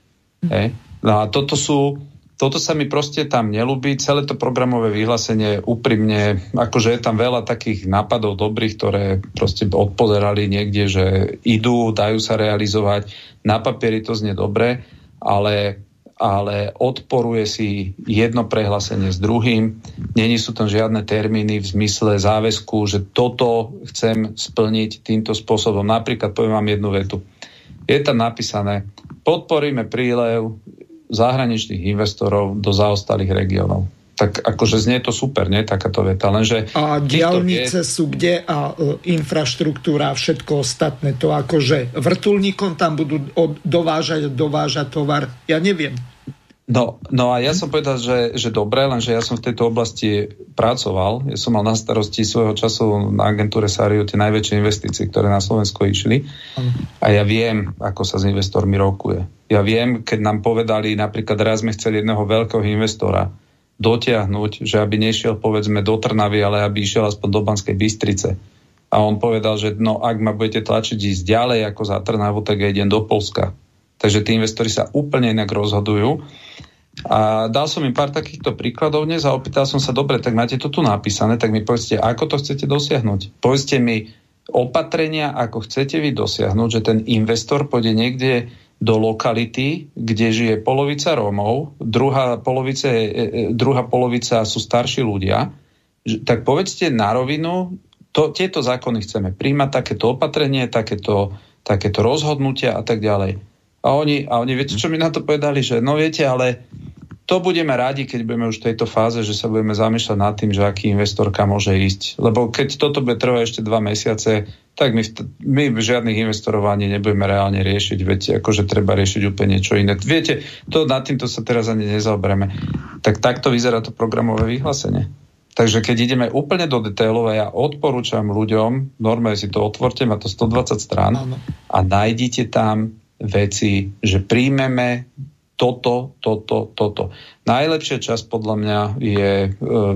Hej. No a toto sú, toto sa mi proste tam nelúbi. Celé to programové vyhlásenie úprimne, akože je tam veľa takých nápadov dobrých, ktoré proste odpozerali niekde, že idú, dajú sa realizovať. Na papieri to znie dobre, ale ale odporuje si jedno prehlásenie s druhým. Není sú tam žiadne termíny v zmysle záväzku, že toto chcem splniť týmto spôsobom. Napríklad poviem vám jednu vetu. Je tam napísané, podporíme prílev zahraničných investorov do zaostalých regiónov tak akože znie to super, nie? Takáto veta. Lenže a diálnice vie... sú kde a e, infraštruktúra a všetko ostatné. To akože vrtulníkom tam budú od, dovážať, dovážať tovar. Ja neviem. No, no a ja som povedal, že, že dobre, lenže ja som v tejto oblasti pracoval. Ja som mal na starosti svojho času na agentúre Sariu tie najväčšie investície, ktoré na Slovensko išli. A ja viem, ako sa s investormi rokuje. Ja viem, keď nám povedali, napríklad raz sme chceli jedného veľkého investora, dotiahnuť, že aby nešiel povedzme do Trnavy, ale aby išiel aspoň do Banskej Bystrice. A on povedal, že no ak ma budete tlačiť ísť ďalej ako za Trnavu, tak ja idem do Polska. Takže tí investori sa úplne inak rozhodujú. A dal som im pár takýchto príkladov dnes a opýtal som sa, dobre, tak máte to tu napísané, tak mi povedzte, ako to chcete dosiahnuť. Povedzte mi opatrenia, ako chcete vy dosiahnuť, že ten investor pôjde niekde do lokality, kde žije polovica Rómov, druhá, polovice, e, e, druhá polovica sú starší ľudia, tak povedzte na rovinu, to, tieto zákony chceme príjmať, takéto opatrenie, takéto, takéto rozhodnutia a tak ďalej. A oni, a oni, viete, čo mi na to povedali, že no viete, ale to budeme rádi, keď budeme už v tejto fáze, že sa budeme zamýšľať nad tým, že aký investorka môže ísť. Lebo keď toto bude trvať ešte dva mesiace, tak my, my žiadnych investorov ani nebudeme reálne riešiť, veď akože treba riešiť úplne niečo iné. Viete, to, nad týmto sa teraz ani nezaobereme. Tak takto vyzerá to programové vyhlásenie. Takže keď ideme úplne do detailov, ja odporúčam ľuďom, normálne si to otvorte, má to 120 strán a nájdite tam veci, že príjmeme toto, toto, toto. Najlepšia časť podľa mňa je, e,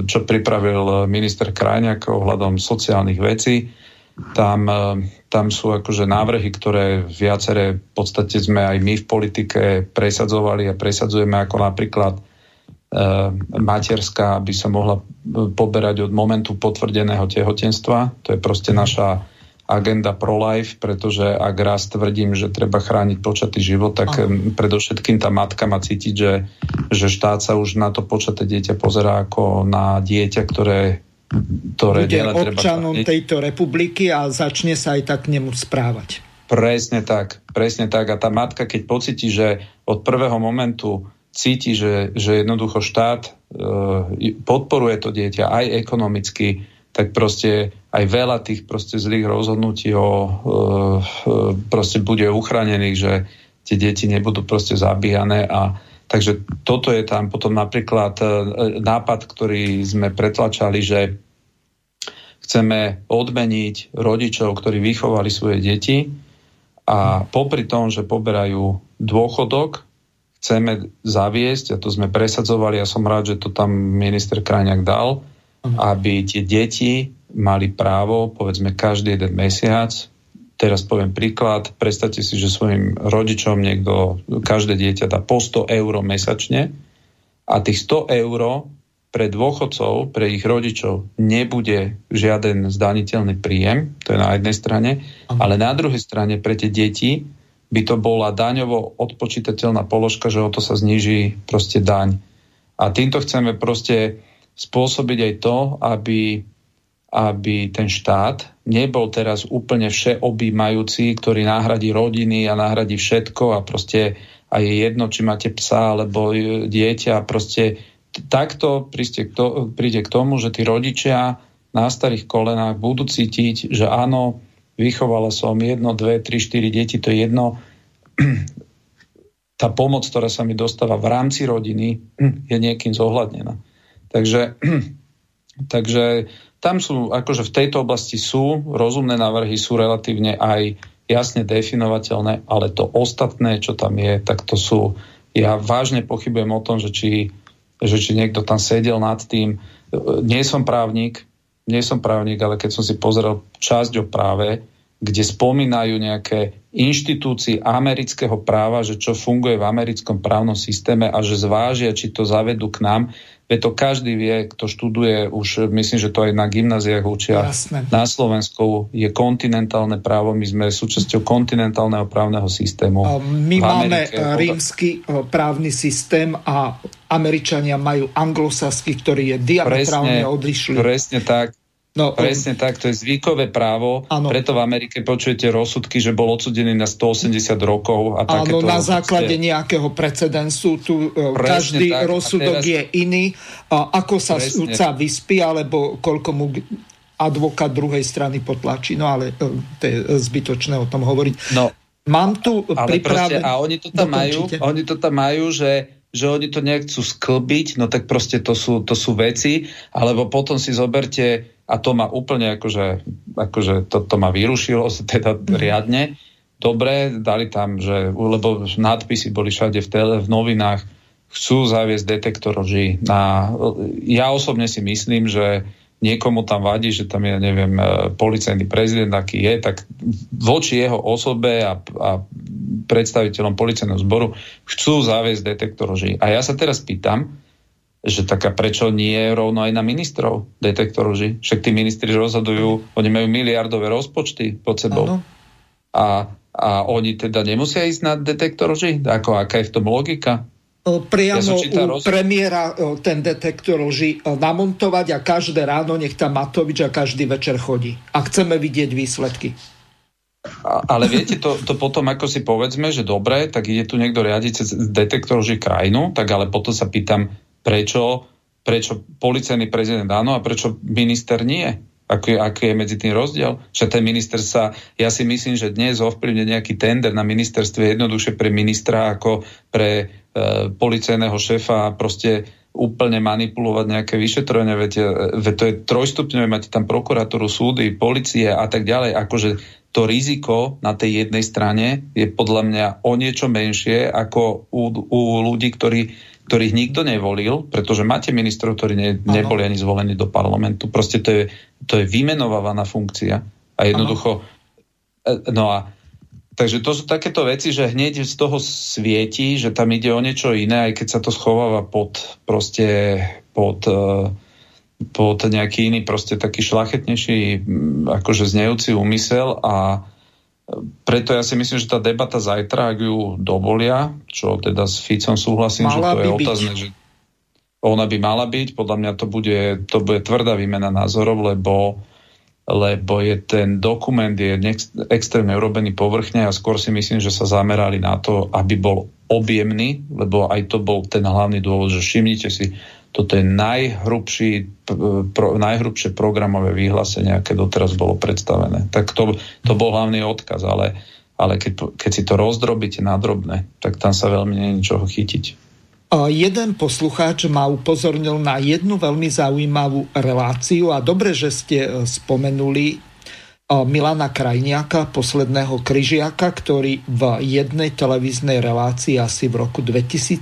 čo pripravil minister Krajňák ohľadom sociálnych vecí. Tam, e, tam sú akože návrhy, ktoré viaceré v podstate sme aj my v politike presadzovali a presadzujeme ako napríklad e, materská by sa mohla poberať od momentu potvrdeného tehotenstva. To je proste naša agenda pro-life, pretože ak raz tvrdím, že treba chrániť počatý život, tak Aha. predovšetkým tá matka má cítiť, že, že štát sa už na to počaté dieťa pozerá ako na dieťa, ktoré ktoré Bude občanom treba tejto republiky a začne sa aj tak k nemu správať. Presne tak, presne tak. A tá matka, keď pocíti, že od prvého momentu cíti, že, že jednoducho štát e, podporuje to dieťa aj ekonomicky, tak proste aj veľa tých proste zlých rozhodnutí o, e, proste bude uchránených, že tie deti nebudú proste zabíjane a takže toto je tam potom napríklad e, nápad, ktorý sme pretlačali, že chceme odmeniť rodičov, ktorí vychovali svoje deti a popri tom, že poberajú dôchodok, chceme zaviesť, a to sme presadzovali, ja som rád, že to tam minister Krajňák dal, aby tie deti mali právo, povedzme, každý jeden mesiac, teraz poviem príklad, predstavte si, že svojim rodičom niekto, každé dieťa dá po 100 eur mesačne a tých 100 eur pre dôchodcov, pre ich rodičov nebude žiaden zdaniteľný príjem, to je na jednej strane, ale na druhej strane pre tie deti by to bola daňovo odpočítateľná položka, že o to sa zniží proste daň. A týmto chceme proste spôsobiť aj to, aby, aby ten štát nebol teraz úplne všeobjímajúci, ktorý nahradí rodiny a nahradí všetko a proste a je jedno, či máte psa alebo dieťa. Proste takto príde k tomu, že tí rodičia na starých kolenách budú cítiť, že áno, vychovala som jedno, dve, tri, štyri deti, to je jedno. (clears throat) Tá pomoc, ktorá sa mi dostáva v rámci rodiny, (clears throat) je niekým zohľadnená. Takže, (clears throat) takže tam sú, akože v tejto oblasti sú rozumné návrhy, sú relatívne aj jasne definovateľné, ale to ostatné, čo tam je, tak to sú, ja vážne pochybujem o tom, že či že či niekto tam sedel nad tým. Nie som právnik, nie som právnik, ale keď som si pozrel časť o práve, kde spomínajú nejaké inštitúcii amerického práva, že čo funguje v americkom právnom systéme a že zvážia, či to zavedú k nám, Veď to každý vie, kto študuje, už myslím, že to aj na gymnáziách učia. Jasne. Na Slovensku je kontinentálne právo, my sme súčasťou kontinentálneho právneho systému. My máme Amerike, rímsky e, právny systém a Američania majú anglosaský, ktorý je diametrálne odlišný. Presne tak. No, Presne tak, to je zvykové právo, ano. preto v Amerike počujete rozsudky, že bol odsudený na 180 rokov. A Áno, na základe ste... nejakého precedensu, tu e, Presne každý tak. rozsudok teraz... je iný. A ako sa Presne. súdca vyspí, alebo koľko mu advokát druhej strany potlačí. No ale e, to je zbytočné o tom hovoriť. No, Mám tu pripravené... A oni to tam majú, oni to tam majú, že že oni to nechcú sklbiť, no tak proste to sú, to sú veci, alebo potom si zoberte a to ma úplne akože, akože to, to ma vyrušilo (laughs) teda mm. riadne. Dobre, dali tam, že, lebo nadpisy boli všade v, tele, v novinách, chcú zaviesť detektor lží. Na, ja osobne si myslím, že niekomu tam vadí, že tam je, neviem, e, policajný prezident, aký je, tak voči jeho osobe a, a predstaviteľom policajného zboru chcú zaviesť detektor lží. A ja sa teraz pýtam, že taká prečo nie rovno aj na ministrov detektor lži. Však tí ministri rozhodujú, oni majú miliardové rozpočty pod sebou. A, a oni teda nemusia ísť na detektor lži? Ako, aká je v tom logika? priamo ja u roz... premiéra ten detektor lži namontovať a každé ráno nech tam Matovič a každý večer chodí. A chceme vidieť výsledky. A, ale viete, to, to potom ako si povedzme, že dobre, tak ide tu niekto riadiť cez detektor lži krajinu, tak ale potom sa pýtam, prečo, prečo policajný prezident áno a prečo minister nie. Aký, aký je medzi tým rozdiel? Že ten minister sa, ja si myslím, že dnes ovplyvne nejaký tender na ministerstve jednoduchšie pre ministra ako pre e, policajného šéfa a proste úplne manipulovať nejaké vyšetrovanie, veď, e, veď to je trojstupňové, máte tam prokuratúru, súdy, policie a tak ďalej, akože to riziko na tej jednej strane je podľa mňa o niečo menšie ako u, u ľudí, ktorí ktorých nikto nevolil, pretože máte ministrov, ktorí ne, neboli ani zvolení do parlamentu. Proste to je, to je vymenovávaná funkcia. A jednoducho... Ano. No a Takže to sú takéto veci, že hneď z toho svieti, že tam ide o niečo iné, aj keď sa to schováva pod proste pod, e, pod nejaký iný proste taký šlachetnejší akože znejúci úmysel a preto ja si myslím, že tá debata zajtra, ak ju dovolia, čo teda s Ficom súhlasím, mala že to je otázne, že ona by mala byť, podľa mňa to bude, to bude tvrdá výmena názorov, lebo, lebo je ten dokument je extrémne urobený povrchne a skôr si myslím, že sa zamerali na to, aby bol objemný, lebo aj to bol ten hlavný dôvod, že všimnite si, toto je najhrubší, pro, najhrubšie programové vyhlásenie, aké doteraz bolo predstavené. Tak to, to bol hlavný odkaz, ale, ale keď, keď si to rozdrobíte na drobné, tak tam sa veľmi nie ničoho chytiť. Jeden poslucháč ma upozornil na jednu veľmi zaujímavú reláciu a dobre, že ste e, spomenuli Milana Krajniaka, posledného kryžiaka, ktorý v jednej televíznej relácii asi v roku 2017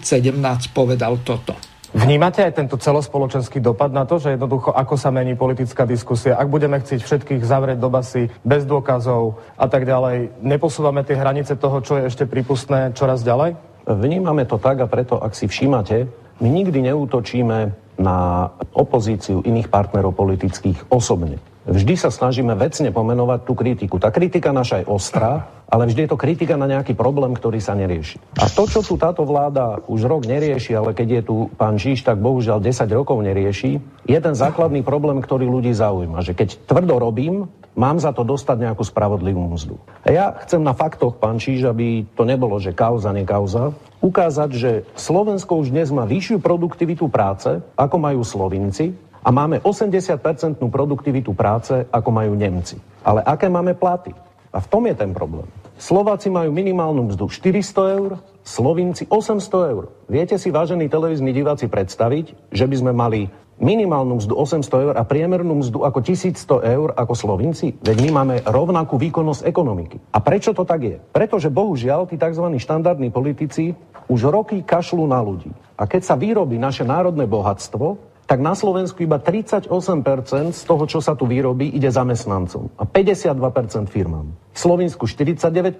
povedal toto. Vnímate aj tento celospoločenský dopad na to, že jednoducho ako sa mení politická diskusia, ak budeme chcieť všetkých zavrieť do basy bez dôkazov a tak ďalej, neposúvame tie hranice toho, čo je ešte prípustné čoraz ďalej? Vnímame to tak a preto, ak si všímate, my nikdy neútočíme na opozíciu iných partnerov politických osobne. Vždy sa snažíme vecne pomenovať tú kritiku. Tá kritika naša je ostrá, ale vždy je to kritika na nejaký problém, ktorý sa nerieši. A to, čo tu táto vláda už rok nerieši, ale keď je tu pán Číš, tak bohužiaľ 10 rokov nerieši, je ten základný problém, ktorý ľudí zaujíma. Že keď tvrdo robím, mám za to dostať nejakú spravodlivú mzdu. A ja chcem na faktoch, pán Číž, aby to nebolo, že kauza, nekauza, ukázať, že Slovensko už dnes má vyššiu produktivitu práce, ako majú Slovinci, a máme 80-percentnú produktivitu práce, ako majú Nemci. Ale aké máme platy? A v tom je ten problém. Slováci majú minimálnu mzdu 400 eur, Slovinci 800 eur. Viete si, vážení televízni diváci, predstaviť, že by sme mali minimálnu mzdu 800 eur a priemernú mzdu ako 1100 eur ako Slovinci? Veď my máme rovnakú výkonnosť ekonomiky. A prečo to tak je? Pretože bohužiaľ tí tzv. štandardní politici už roky kašľú na ľudí. A keď sa vyrobí naše národné bohatstvo, tak na Slovensku iba 38% z toho, čo sa tu vyrobí, ide zamestnancom a 52% firmám. V Slovensku 49%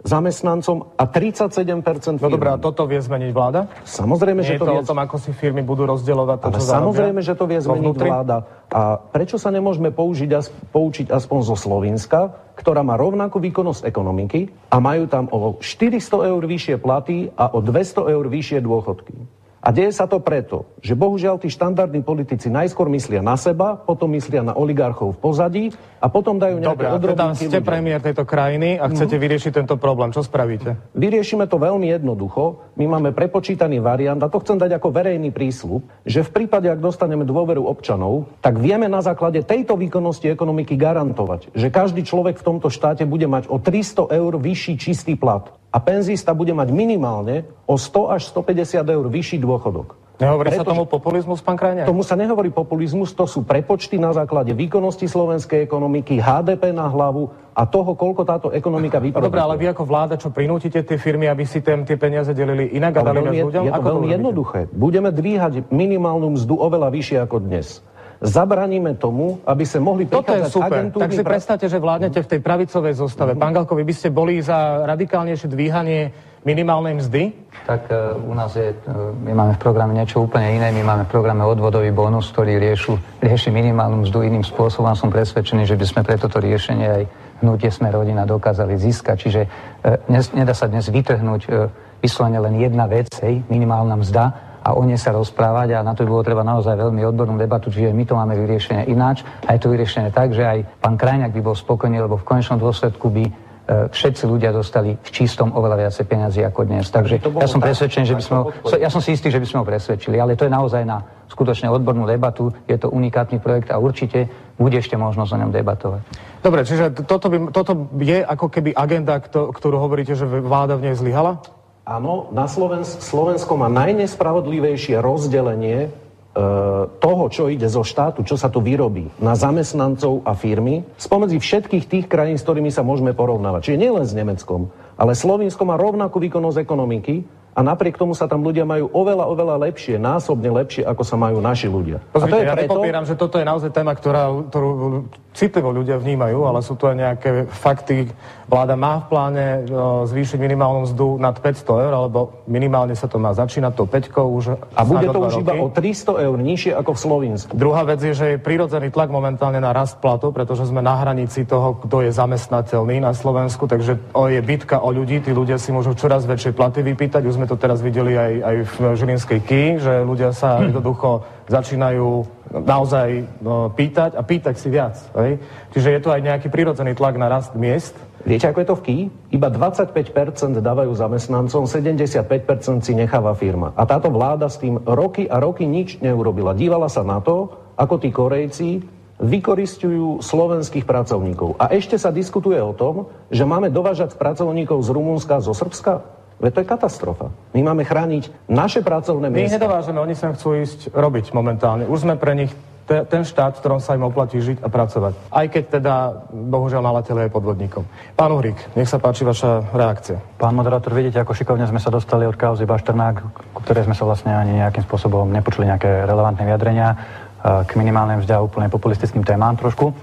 zamestnancom a 37% firmám. No dobré, a toto vie zmeniť vláda? Samozrejme, Nie že to, to vie... o tom, ako si firmy budú rozdielovať to, Ale čo samozrejme, že to vie zmeniť vláda. A prečo sa nemôžeme použiť, poučiť aspoň zo Slovenska, ktorá má rovnakú výkonnosť ekonomiky a majú tam o 400 eur vyššie platy a o 200 eur vyššie dôchodky. A deje sa to preto, že bohužiaľ tí štandardní politici najskôr myslia na seba, potom myslia na oligarchov v pozadí a potom dajú nejaké Dobre, odrobinky teda ste premiér tejto krajiny a chcete mm. vyriešiť tento problém. Čo spravíte? Vyriešime to veľmi jednoducho. My máme prepočítaný variant a to chcem dať ako verejný prísľub, že v prípade, ak dostaneme dôveru občanov, tak vieme na základe tejto výkonnosti ekonomiky garantovať, že každý človek v tomto štáte bude mať o 300 eur vyšší čistý plat a penzista bude mať minimálne o 100 až 150 eur vyšší dôchodok. Nehovorí Preto, sa tomu populizmus, pán Krajňák? Tomu sa nehovorí populizmus, to sú prepočty na základe výkonnosti slovenskej ekonomiky, HDP na hlavu a toho, koľko táto ekonomika vyprodukuje. Dobre, ale vy ako vláda, čo prinútite tie firmy, aby si tém, tie peniaze delili inak a dali ľuďom? Je to ako veľmi jednoduché. Budeme dvíhať minimálnu mzdu oveľa vyššie ako dnes zabraníme tomu, aby sa mohli prichádzať Toto je super. Tak si pra... predstavte, že vládnete v tej pravicovej zostave. Mm-hmm. Pán Galko, vy by ste boli za radikálnejšie dvíhanie minimálnej mzdy? Tak uh, u nás je, uh, my máme v programe niečo úplne iné. My máme v programe odvodový bonus, ktorý riešu, rieši minimálnu mzdu iným spôsobom. Som presvedčený, že by sme pre toto riešenie aj hnutie sme rodina dokázali získať. Čiže uh, dnes, nedá sa dnes vytrhnúť uh, vyslovene len jedna vec, hej, minimálna mzda, a o nej sa rozprávať a na to by bolo treba naozaj veľmi odbornú debatu, čiže my to máme vyriešené ináč a je to vyriešené tak, že aj pán Krajňák by bol spokojný, lebo v konečnom dôsledku by e, všetci ľudia dostali v čistom oveľa viacej peniazy ako dnes. Takže ja som presvedčený, že by sme ho, ja som si istý, že by sme ho presvedčili, ale to je naozaj na skutočne odbornú debatu, je to unikátny projekt a určite bude ešte možnosť o ňom debatovať. Dobre, čiže toto, by, toto je ako keby agenda, ktorú hovoríte, že vláda v nej zlyhala? Áno, na Slovens- Slovensko má najnespravodlivejšie rozdelenie e, toho, čo ide zo štátu, čo sa tu vyrobí na zamestnancov a firmy, spomedzi všetkých tých krajín, s ktorými sa môžeme porovnávať. Čiže nielen s Nemeckom, ale Slovensko má rovnakú výkonnosť ekonomiky a napriek tomu sa tam ľudia majú oveľa, oveľa lepšie, násobne lepšie, ako sa majú naši ľudia. Pozrite, a to je ja preto... nepopieram, že toto je naozaj téma, ktorá, ktorú citlivo ľudia vnímajú, ale sú to aj nejaké fakty. Vláda má v pláne o, zvýšiť minimálnu mzdu nad 500 eur, alebo minimálne sa to má začínať tou 5 už. A bude to už roky. iba o 300 eur nižšie ako v Slovensku. Druhá vec je, že je prirodzený tlak momentálne na rast platov, pretože sme na hranici toho, kto je zamestnateľný na Slovensku, takže o, je bitka o ľudí, tí ľudia si môžu čoraz väčšie platy vypýtať, už sme to teraz videli aj, aj v Žilinskej Ky, že ľudia sa hm. (clears throat) jednoducho začínajú naozaj no, pýtať a pýtať si viac. Hej? Čiže je tu aj nejaký prirodzený tlak na rast miest. Viete, ako je to v Ký? Iba 25% dávajú zamestnancom, 75% si necháva firma. A táto vláda s tým roky a roky nič neurobila. Dívala sa na to, ako tí Korejci vykoristujú slovenských pracovníkov. A ešte sa diskutuje o tom, že máme dovážať pracovníkov z Rumunska, zo Srbska. Veď to je katastrofa. My máme chrániť naše pracovné miesta. My nedovážeme, oni sa chcú ísť robiť momentálne. Už sme pre nich te, ten štát, v ktorom sa im oplatí žiť a pracovať. Aj keď teda, bohužiaľ, nalateľ je podvodníkom. Pán Uhrík, nech sa páči vaša reakcia. Pán moderátor, vidíte, ako šikovne sme sa dostali od kauzy Bašternák, ku ktorej sme sa vlastne ani nejakým spôsobom nepočuli nejaké relevantné vyjadrenia k minimálnym vzďa úplne populistickým témám trošku.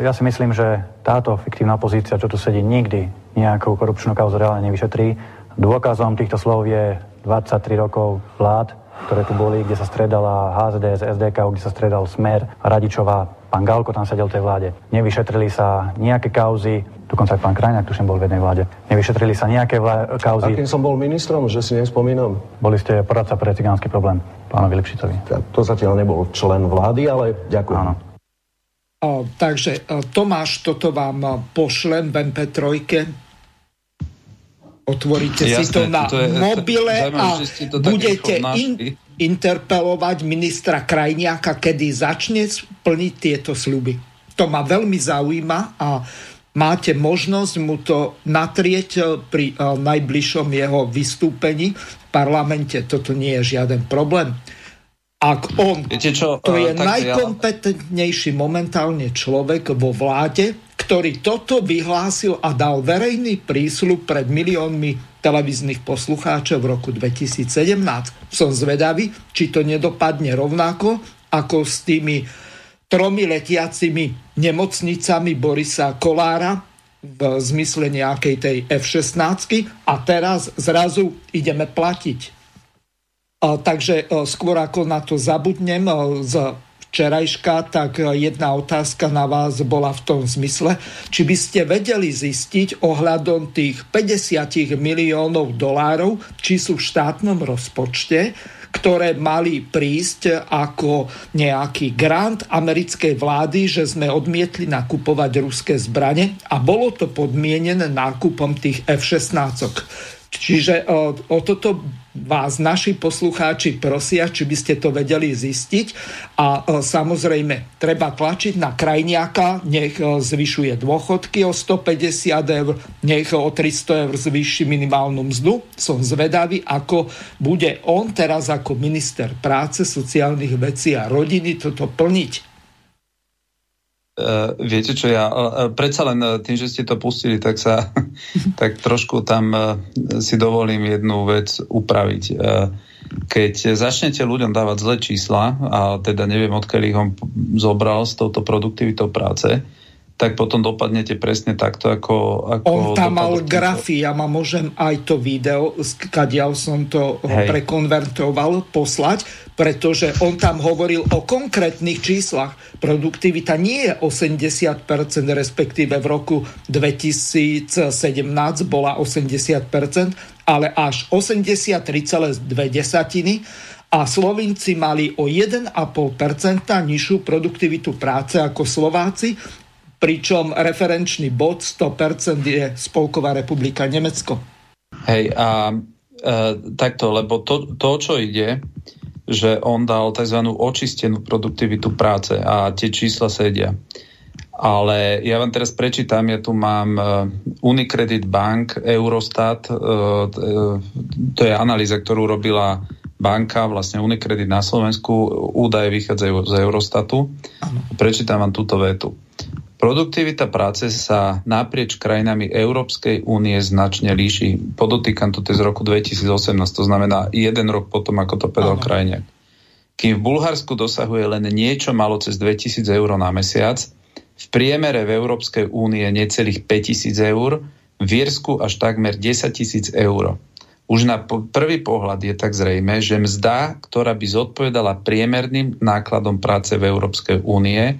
Ja si myslím, že táto fiktívna opozícia, čo tu sedí, nikdy nejakú korupčnú kauzu reálne nevyšetrí Dôkazom týchto slov je 23 rokov vlád, ktoré tu boli, kde sa stredala HZDS, SDK, kde sa stredal Smer, Radičová, pán Galko tam sedel v tej vláde. Nevyšetrili sa nejaké kauzy, dokonca aj pán Krajňák, tuším, bol v jednej vláde. Nevyšetrili sa nejaké vlá- kauzy. Akým som bol ministrom, že si nespomínam? Boli ste poradca pre cigánsky problém, pánovi Lipšitovi. To zatiaľ nebol člen vlády, ale ďakujem. Áno. O, takže Tomáš, toto vám pošlem v MP3 Otvoríte Jasné, si to na to je, (laughs) mobile a budete in, interpelovať ministra Krajniaka, kedy začne plniť tieto sľuby. To ma veľmi zaujíma a máte možnosť mu to natrieť eh, pri uh, najbližšom jeho vystúpení v parlamente. Toto nie je žiaden problém. Ak on, Viete čo, to je najkompetentnejší momentálne človek vo vláde, ktorý toto vyhlásil a dal verejný prísľub pred miliónmi televíznych poslucháčov v roku 2017. Som zvedavý, či to nedopadne rovnako ako s tými tromi letiacimi nemocnicami Borisa Kolára v zmysle nejakej tej F-16 a teraz zrazu ideme platiť. Takže skôr ako na to zabudnem z včerajška, tak jedna otázka na vás bola v tom zmysle, či by ste vedeli zistiť ohľadom tých 50 miliónov dolárov, či sú v štátnom rozpočte, ktoré mali prísť ako nejaký grant americkej vlády, že sme odmietli nakupovať ruské zbranie a bolo to podmienené nákupom tých F-16. Čiže o, o toto vás naši poslucháči prosia, či by ste to vedeli zistiť. A e, samozrejme, treba tlačiť na krajniaka, nech e, zvyšuje dôchodky o 150 eur, nech o 300 eur zvýši minimálnu mzdu. Som zvedavý, ako bude on teraz ako minister práce, sociálnych vecí a rodiny toto plniť. Uh, viete čo, ja uh, predsa len uh, tým, že ste to pustili, tak sa (laughs) tak trošku tam uh, si dovolím jednu vec upraviť. Uh, keď začnete ľuďom dávať zlé čísla, a teda neviem, odkiaľ ich on zobral s touto produktivitou práce, tak potom dopadnete presne takto, ako... ako On tam mal grafy, ja ma môžem aj to video, kadiaľ som to Hej. prekonvertoval, poslať, pretože on tam hovoril o konkrétnych číslach. Produktivita nie je 80%, respektíve v roku 2017 bola 80%, ale až 83,2 a Slovinci mali o 1,5% nižšiu produktivitu práce ako Slováci pričom referenčný bod 100% je Spolková republika Nemecko. Hej, a e, takto, lebo to, to, čo ide, že on dal tzv. očistenú produktivitu práce a tie čísla sedia. Ale ja vám teraz prečítam, ja tu mám e, Unicredit Bank, Eurostat, e, e, to je analýza, ktorú robila banka, vlastne Unicredit na Slovensku, údaje vychádzajú z Eurostatu. Prečítam vám túto vetu. Produktivita práce sa naprieč krajinami Európskej únie značne líši. Podotýkam to z roku 2018, to znamená jeden rok potom, ako to povedal krajine. Kým v Bulharsku dosahuje len niečo malo cez 2000 eur na mesiac, v priemere v Európskej únie necelých 5000 eur, v Írsku až takmer 10 tisíc eur. Už na prvý pohľad je tak zrejme, že mzda, ktorá by zodpovedala priemerným nákladom práce v Európskej únie,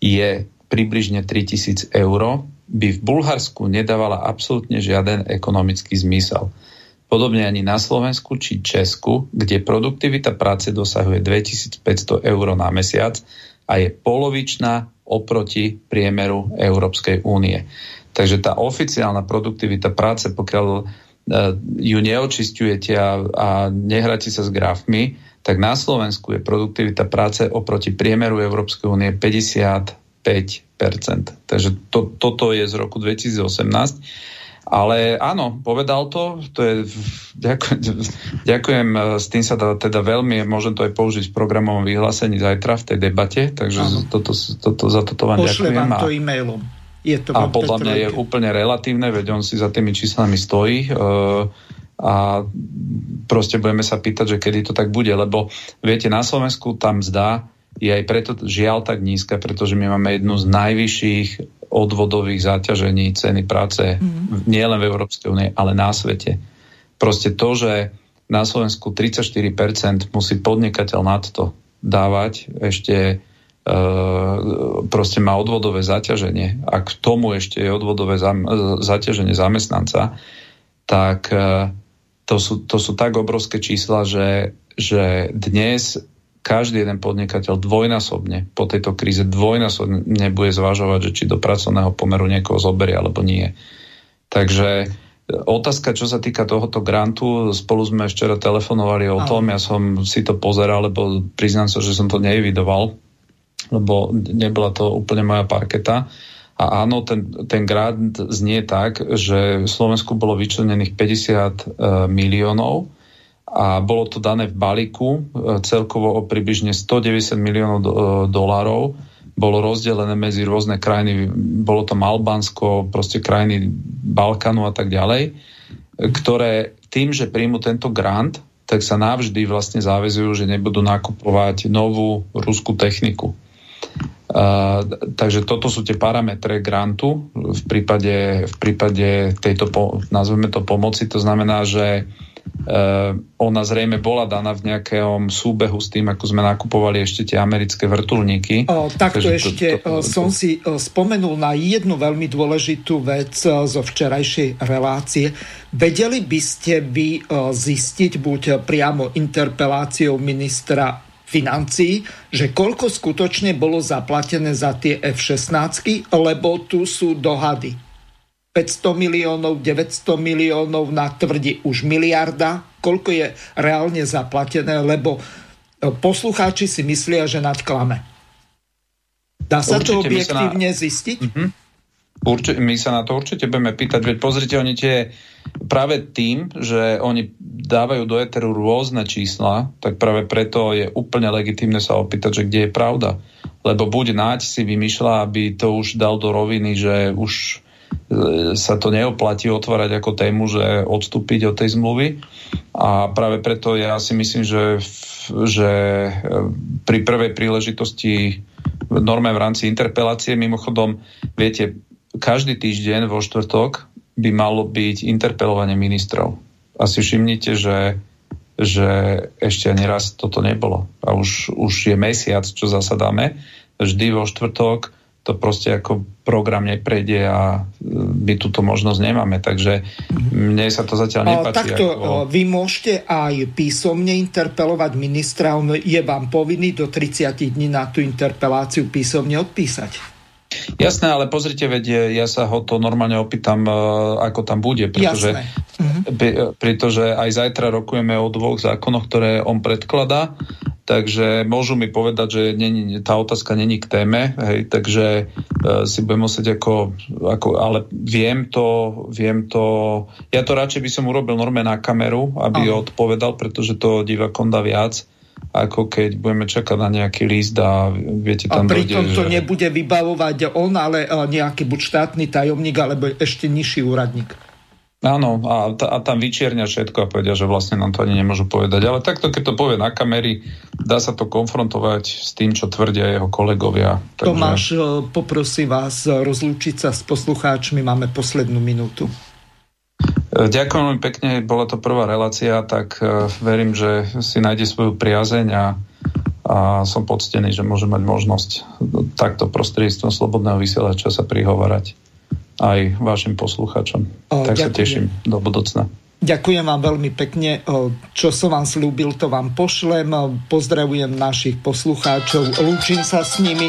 je približne 3000 eur, by v Bulharsku nedávala absolútne žiaden ekonomický zmysel. podobne ani na Slovensku či Česku, kde produktivita práce dosahuje 2500 eur na mesiac a je polovičná oproti priemeru Európskej únie. Takže tá oficiálna produktivita práce, pokiaľ e, ju neočistujete a, a nehráte sa s grafmi, tak na Slovensku je produktivita práce oproti priemeru Európskej únie 55%. Takže to, toto je z roku 2018 ale áno, povedal to, to je, ďakujem, (laughs) ďakujem, e, s tým sa dá teda veľmi, môžem to aj použiť v programovom vyhlásení zajtra v tej debate, takže toto, toto, za toto vám Pošle ďakujem. vám to e-mailom. Je to a podľa mňa je úplne relatívne, veď on si za tými číslami stojí. Uh, a proste budeme sa pýtať, že kedy to tak bude, lebo viete, na Slovensku tam zdá je aj preto žiaľ tak nízka, pretože my máme jednu z najvyšších odvodových záťažení ceny práce mm. nielen v Európskej únie, ale na svete. Proste to, že na Slovensku 34% musí podnikateľ nad to dávať, ešte e, proste má odvodové zaťaženie a k tomu ešte je odvodové zam, zaťaženie zamestnanca, tak e, to, sú, to sú tak obrovské čísla, že, že dnes každý jeden podnikateľ dvojnásobne po tejto kríze dvojnásobne bude zvažovať, že či do pracovného pomeru niekoho zoberie alebo nie. Takže e, otázka, čo sa týka tohoto grantu, spolu sme včera telefonovali o tom, ja som si to pozeral, lebo priznám sa, že som to neevidoval, lebo nebola to úplne moja parketa. A áno, ten, ten grant znie tak, že v Slovensku bolo vyčlenených 50 e, miliónov, a bolo to dané v balíku e, celkovo o približne 190 miliónov e, dolárov. Bolo rozdelené medzi rôzne krajiny, bolo to Albánsko, proste krajiny Balkánu a tak ďalej, ktoré tým, že príjmu tento grant, tak sa navždy vlastne záväzujú, že nebudú nakupovať novú ruskú techniku. Uh, takže toto sú tie parametre grantu v prípade, v prípade tejto, po, nazveme to pomoci. To znamená, že Uh, ona zrejme bola daná v nejakom súbehu s tým, ako sme nakupovali ešte tie americké vrtulníky. O, takto Takže ešte to, to, to, som si spomenul na jednu veľmi dôležitú vec zo včerajšej relácie. Vedeli by ste vy zistiť buď priamo interpeláciou ministra financií, že koľko skutočne bolo zaplatené za tie F-16, lebo tu sú dohady 500 miliónov, 900 miliónov na tvrdí už miliarda. Koľko je reálne zaplatené, lebo e, poslucháči si myslia, že nadklame. Dá sa určite, to objektívne na... zistiť? Uh-huh. Určite, my sa na to určite budeme pýtať, veď pozrite, oni tie práve tým, že oni dávajú do eteru rôzne čísla, tak práve preto je úplne legitimné sa opýtať, že kde je pravda. Lebo buď Naď si vymýšľa, aby to už dal do roviny, že už sa to neoplatí otvárať ako tému, že odstúpiť od tej zmluvy. A práve preto ja si myslím, že, že e, pri prvej príležitosti norme v rámci interpelácie, mimochodom, viete, každý týždeň vo štvrtok by malo byť interpelovanie ministrov. Asi všimnite, že, že ešte ani raz toto nebolo. A už, už je mesiac, čo zasadáme. Vždy vo štvrtok to proste ako program neprejde a e, my túto možnosť nemáme, takže mne sa to zatiaľ nepáči. Takto, ako... vy môžete aj písomne interpelovať ministra, on je vám povinný do 30 dní na tú interpeláciu písomne odpísať. Jasné, ale pozrite, veď ja sa ho to normálne opýtam, e, ako tam bude, pretože, uh-huh. pretože aj zajtra rokujeme o dvoch zákonoch, ktoré on predkladá takže môžu mi povedať, že není, tá otázka není k téme, hej, takže e, si budem musieť ako, ako, ale viem to, viem to, ja to radšej by som urobil norme na kameru, aby Aha. odpovedal, pretože to divakom dá viac, ako keď budeme čakať na nejaký list a viete tam... A pritom dojde, to že... nebude vybavovať on, ale nejaký buď štátny tajomník, alebo ešte nižší úradník. Áno, a, a tam vyčiernia všetko a povedia, že vlastne nám to ani nemôžu povedať. Ale takto, keď to povie na kamery, dá sa to konfrontovať s tým, čo tvrdia jeho kolegovia. Takže... Tomáš, e, poprosím vás rozlúčiť sa s poslucháčmi, máme poslednú minútu. E, ďakujem veľmi pekne, bola to prvá relácia, tak e, verím, že si nájde svoju priazeň a, a som poctený, že môžem mať možnosť takto prostredníctvom slobodného vysielača sa prihovárať aj vašim poslucháčom. O, tak ďakujem. sa teším do budúcna. Ďakujem vám veľmi pekne. Čo som vám slúbil, to vám pošlem. Pozdravujem našich poslucháčov. Lúčim sa s nimi.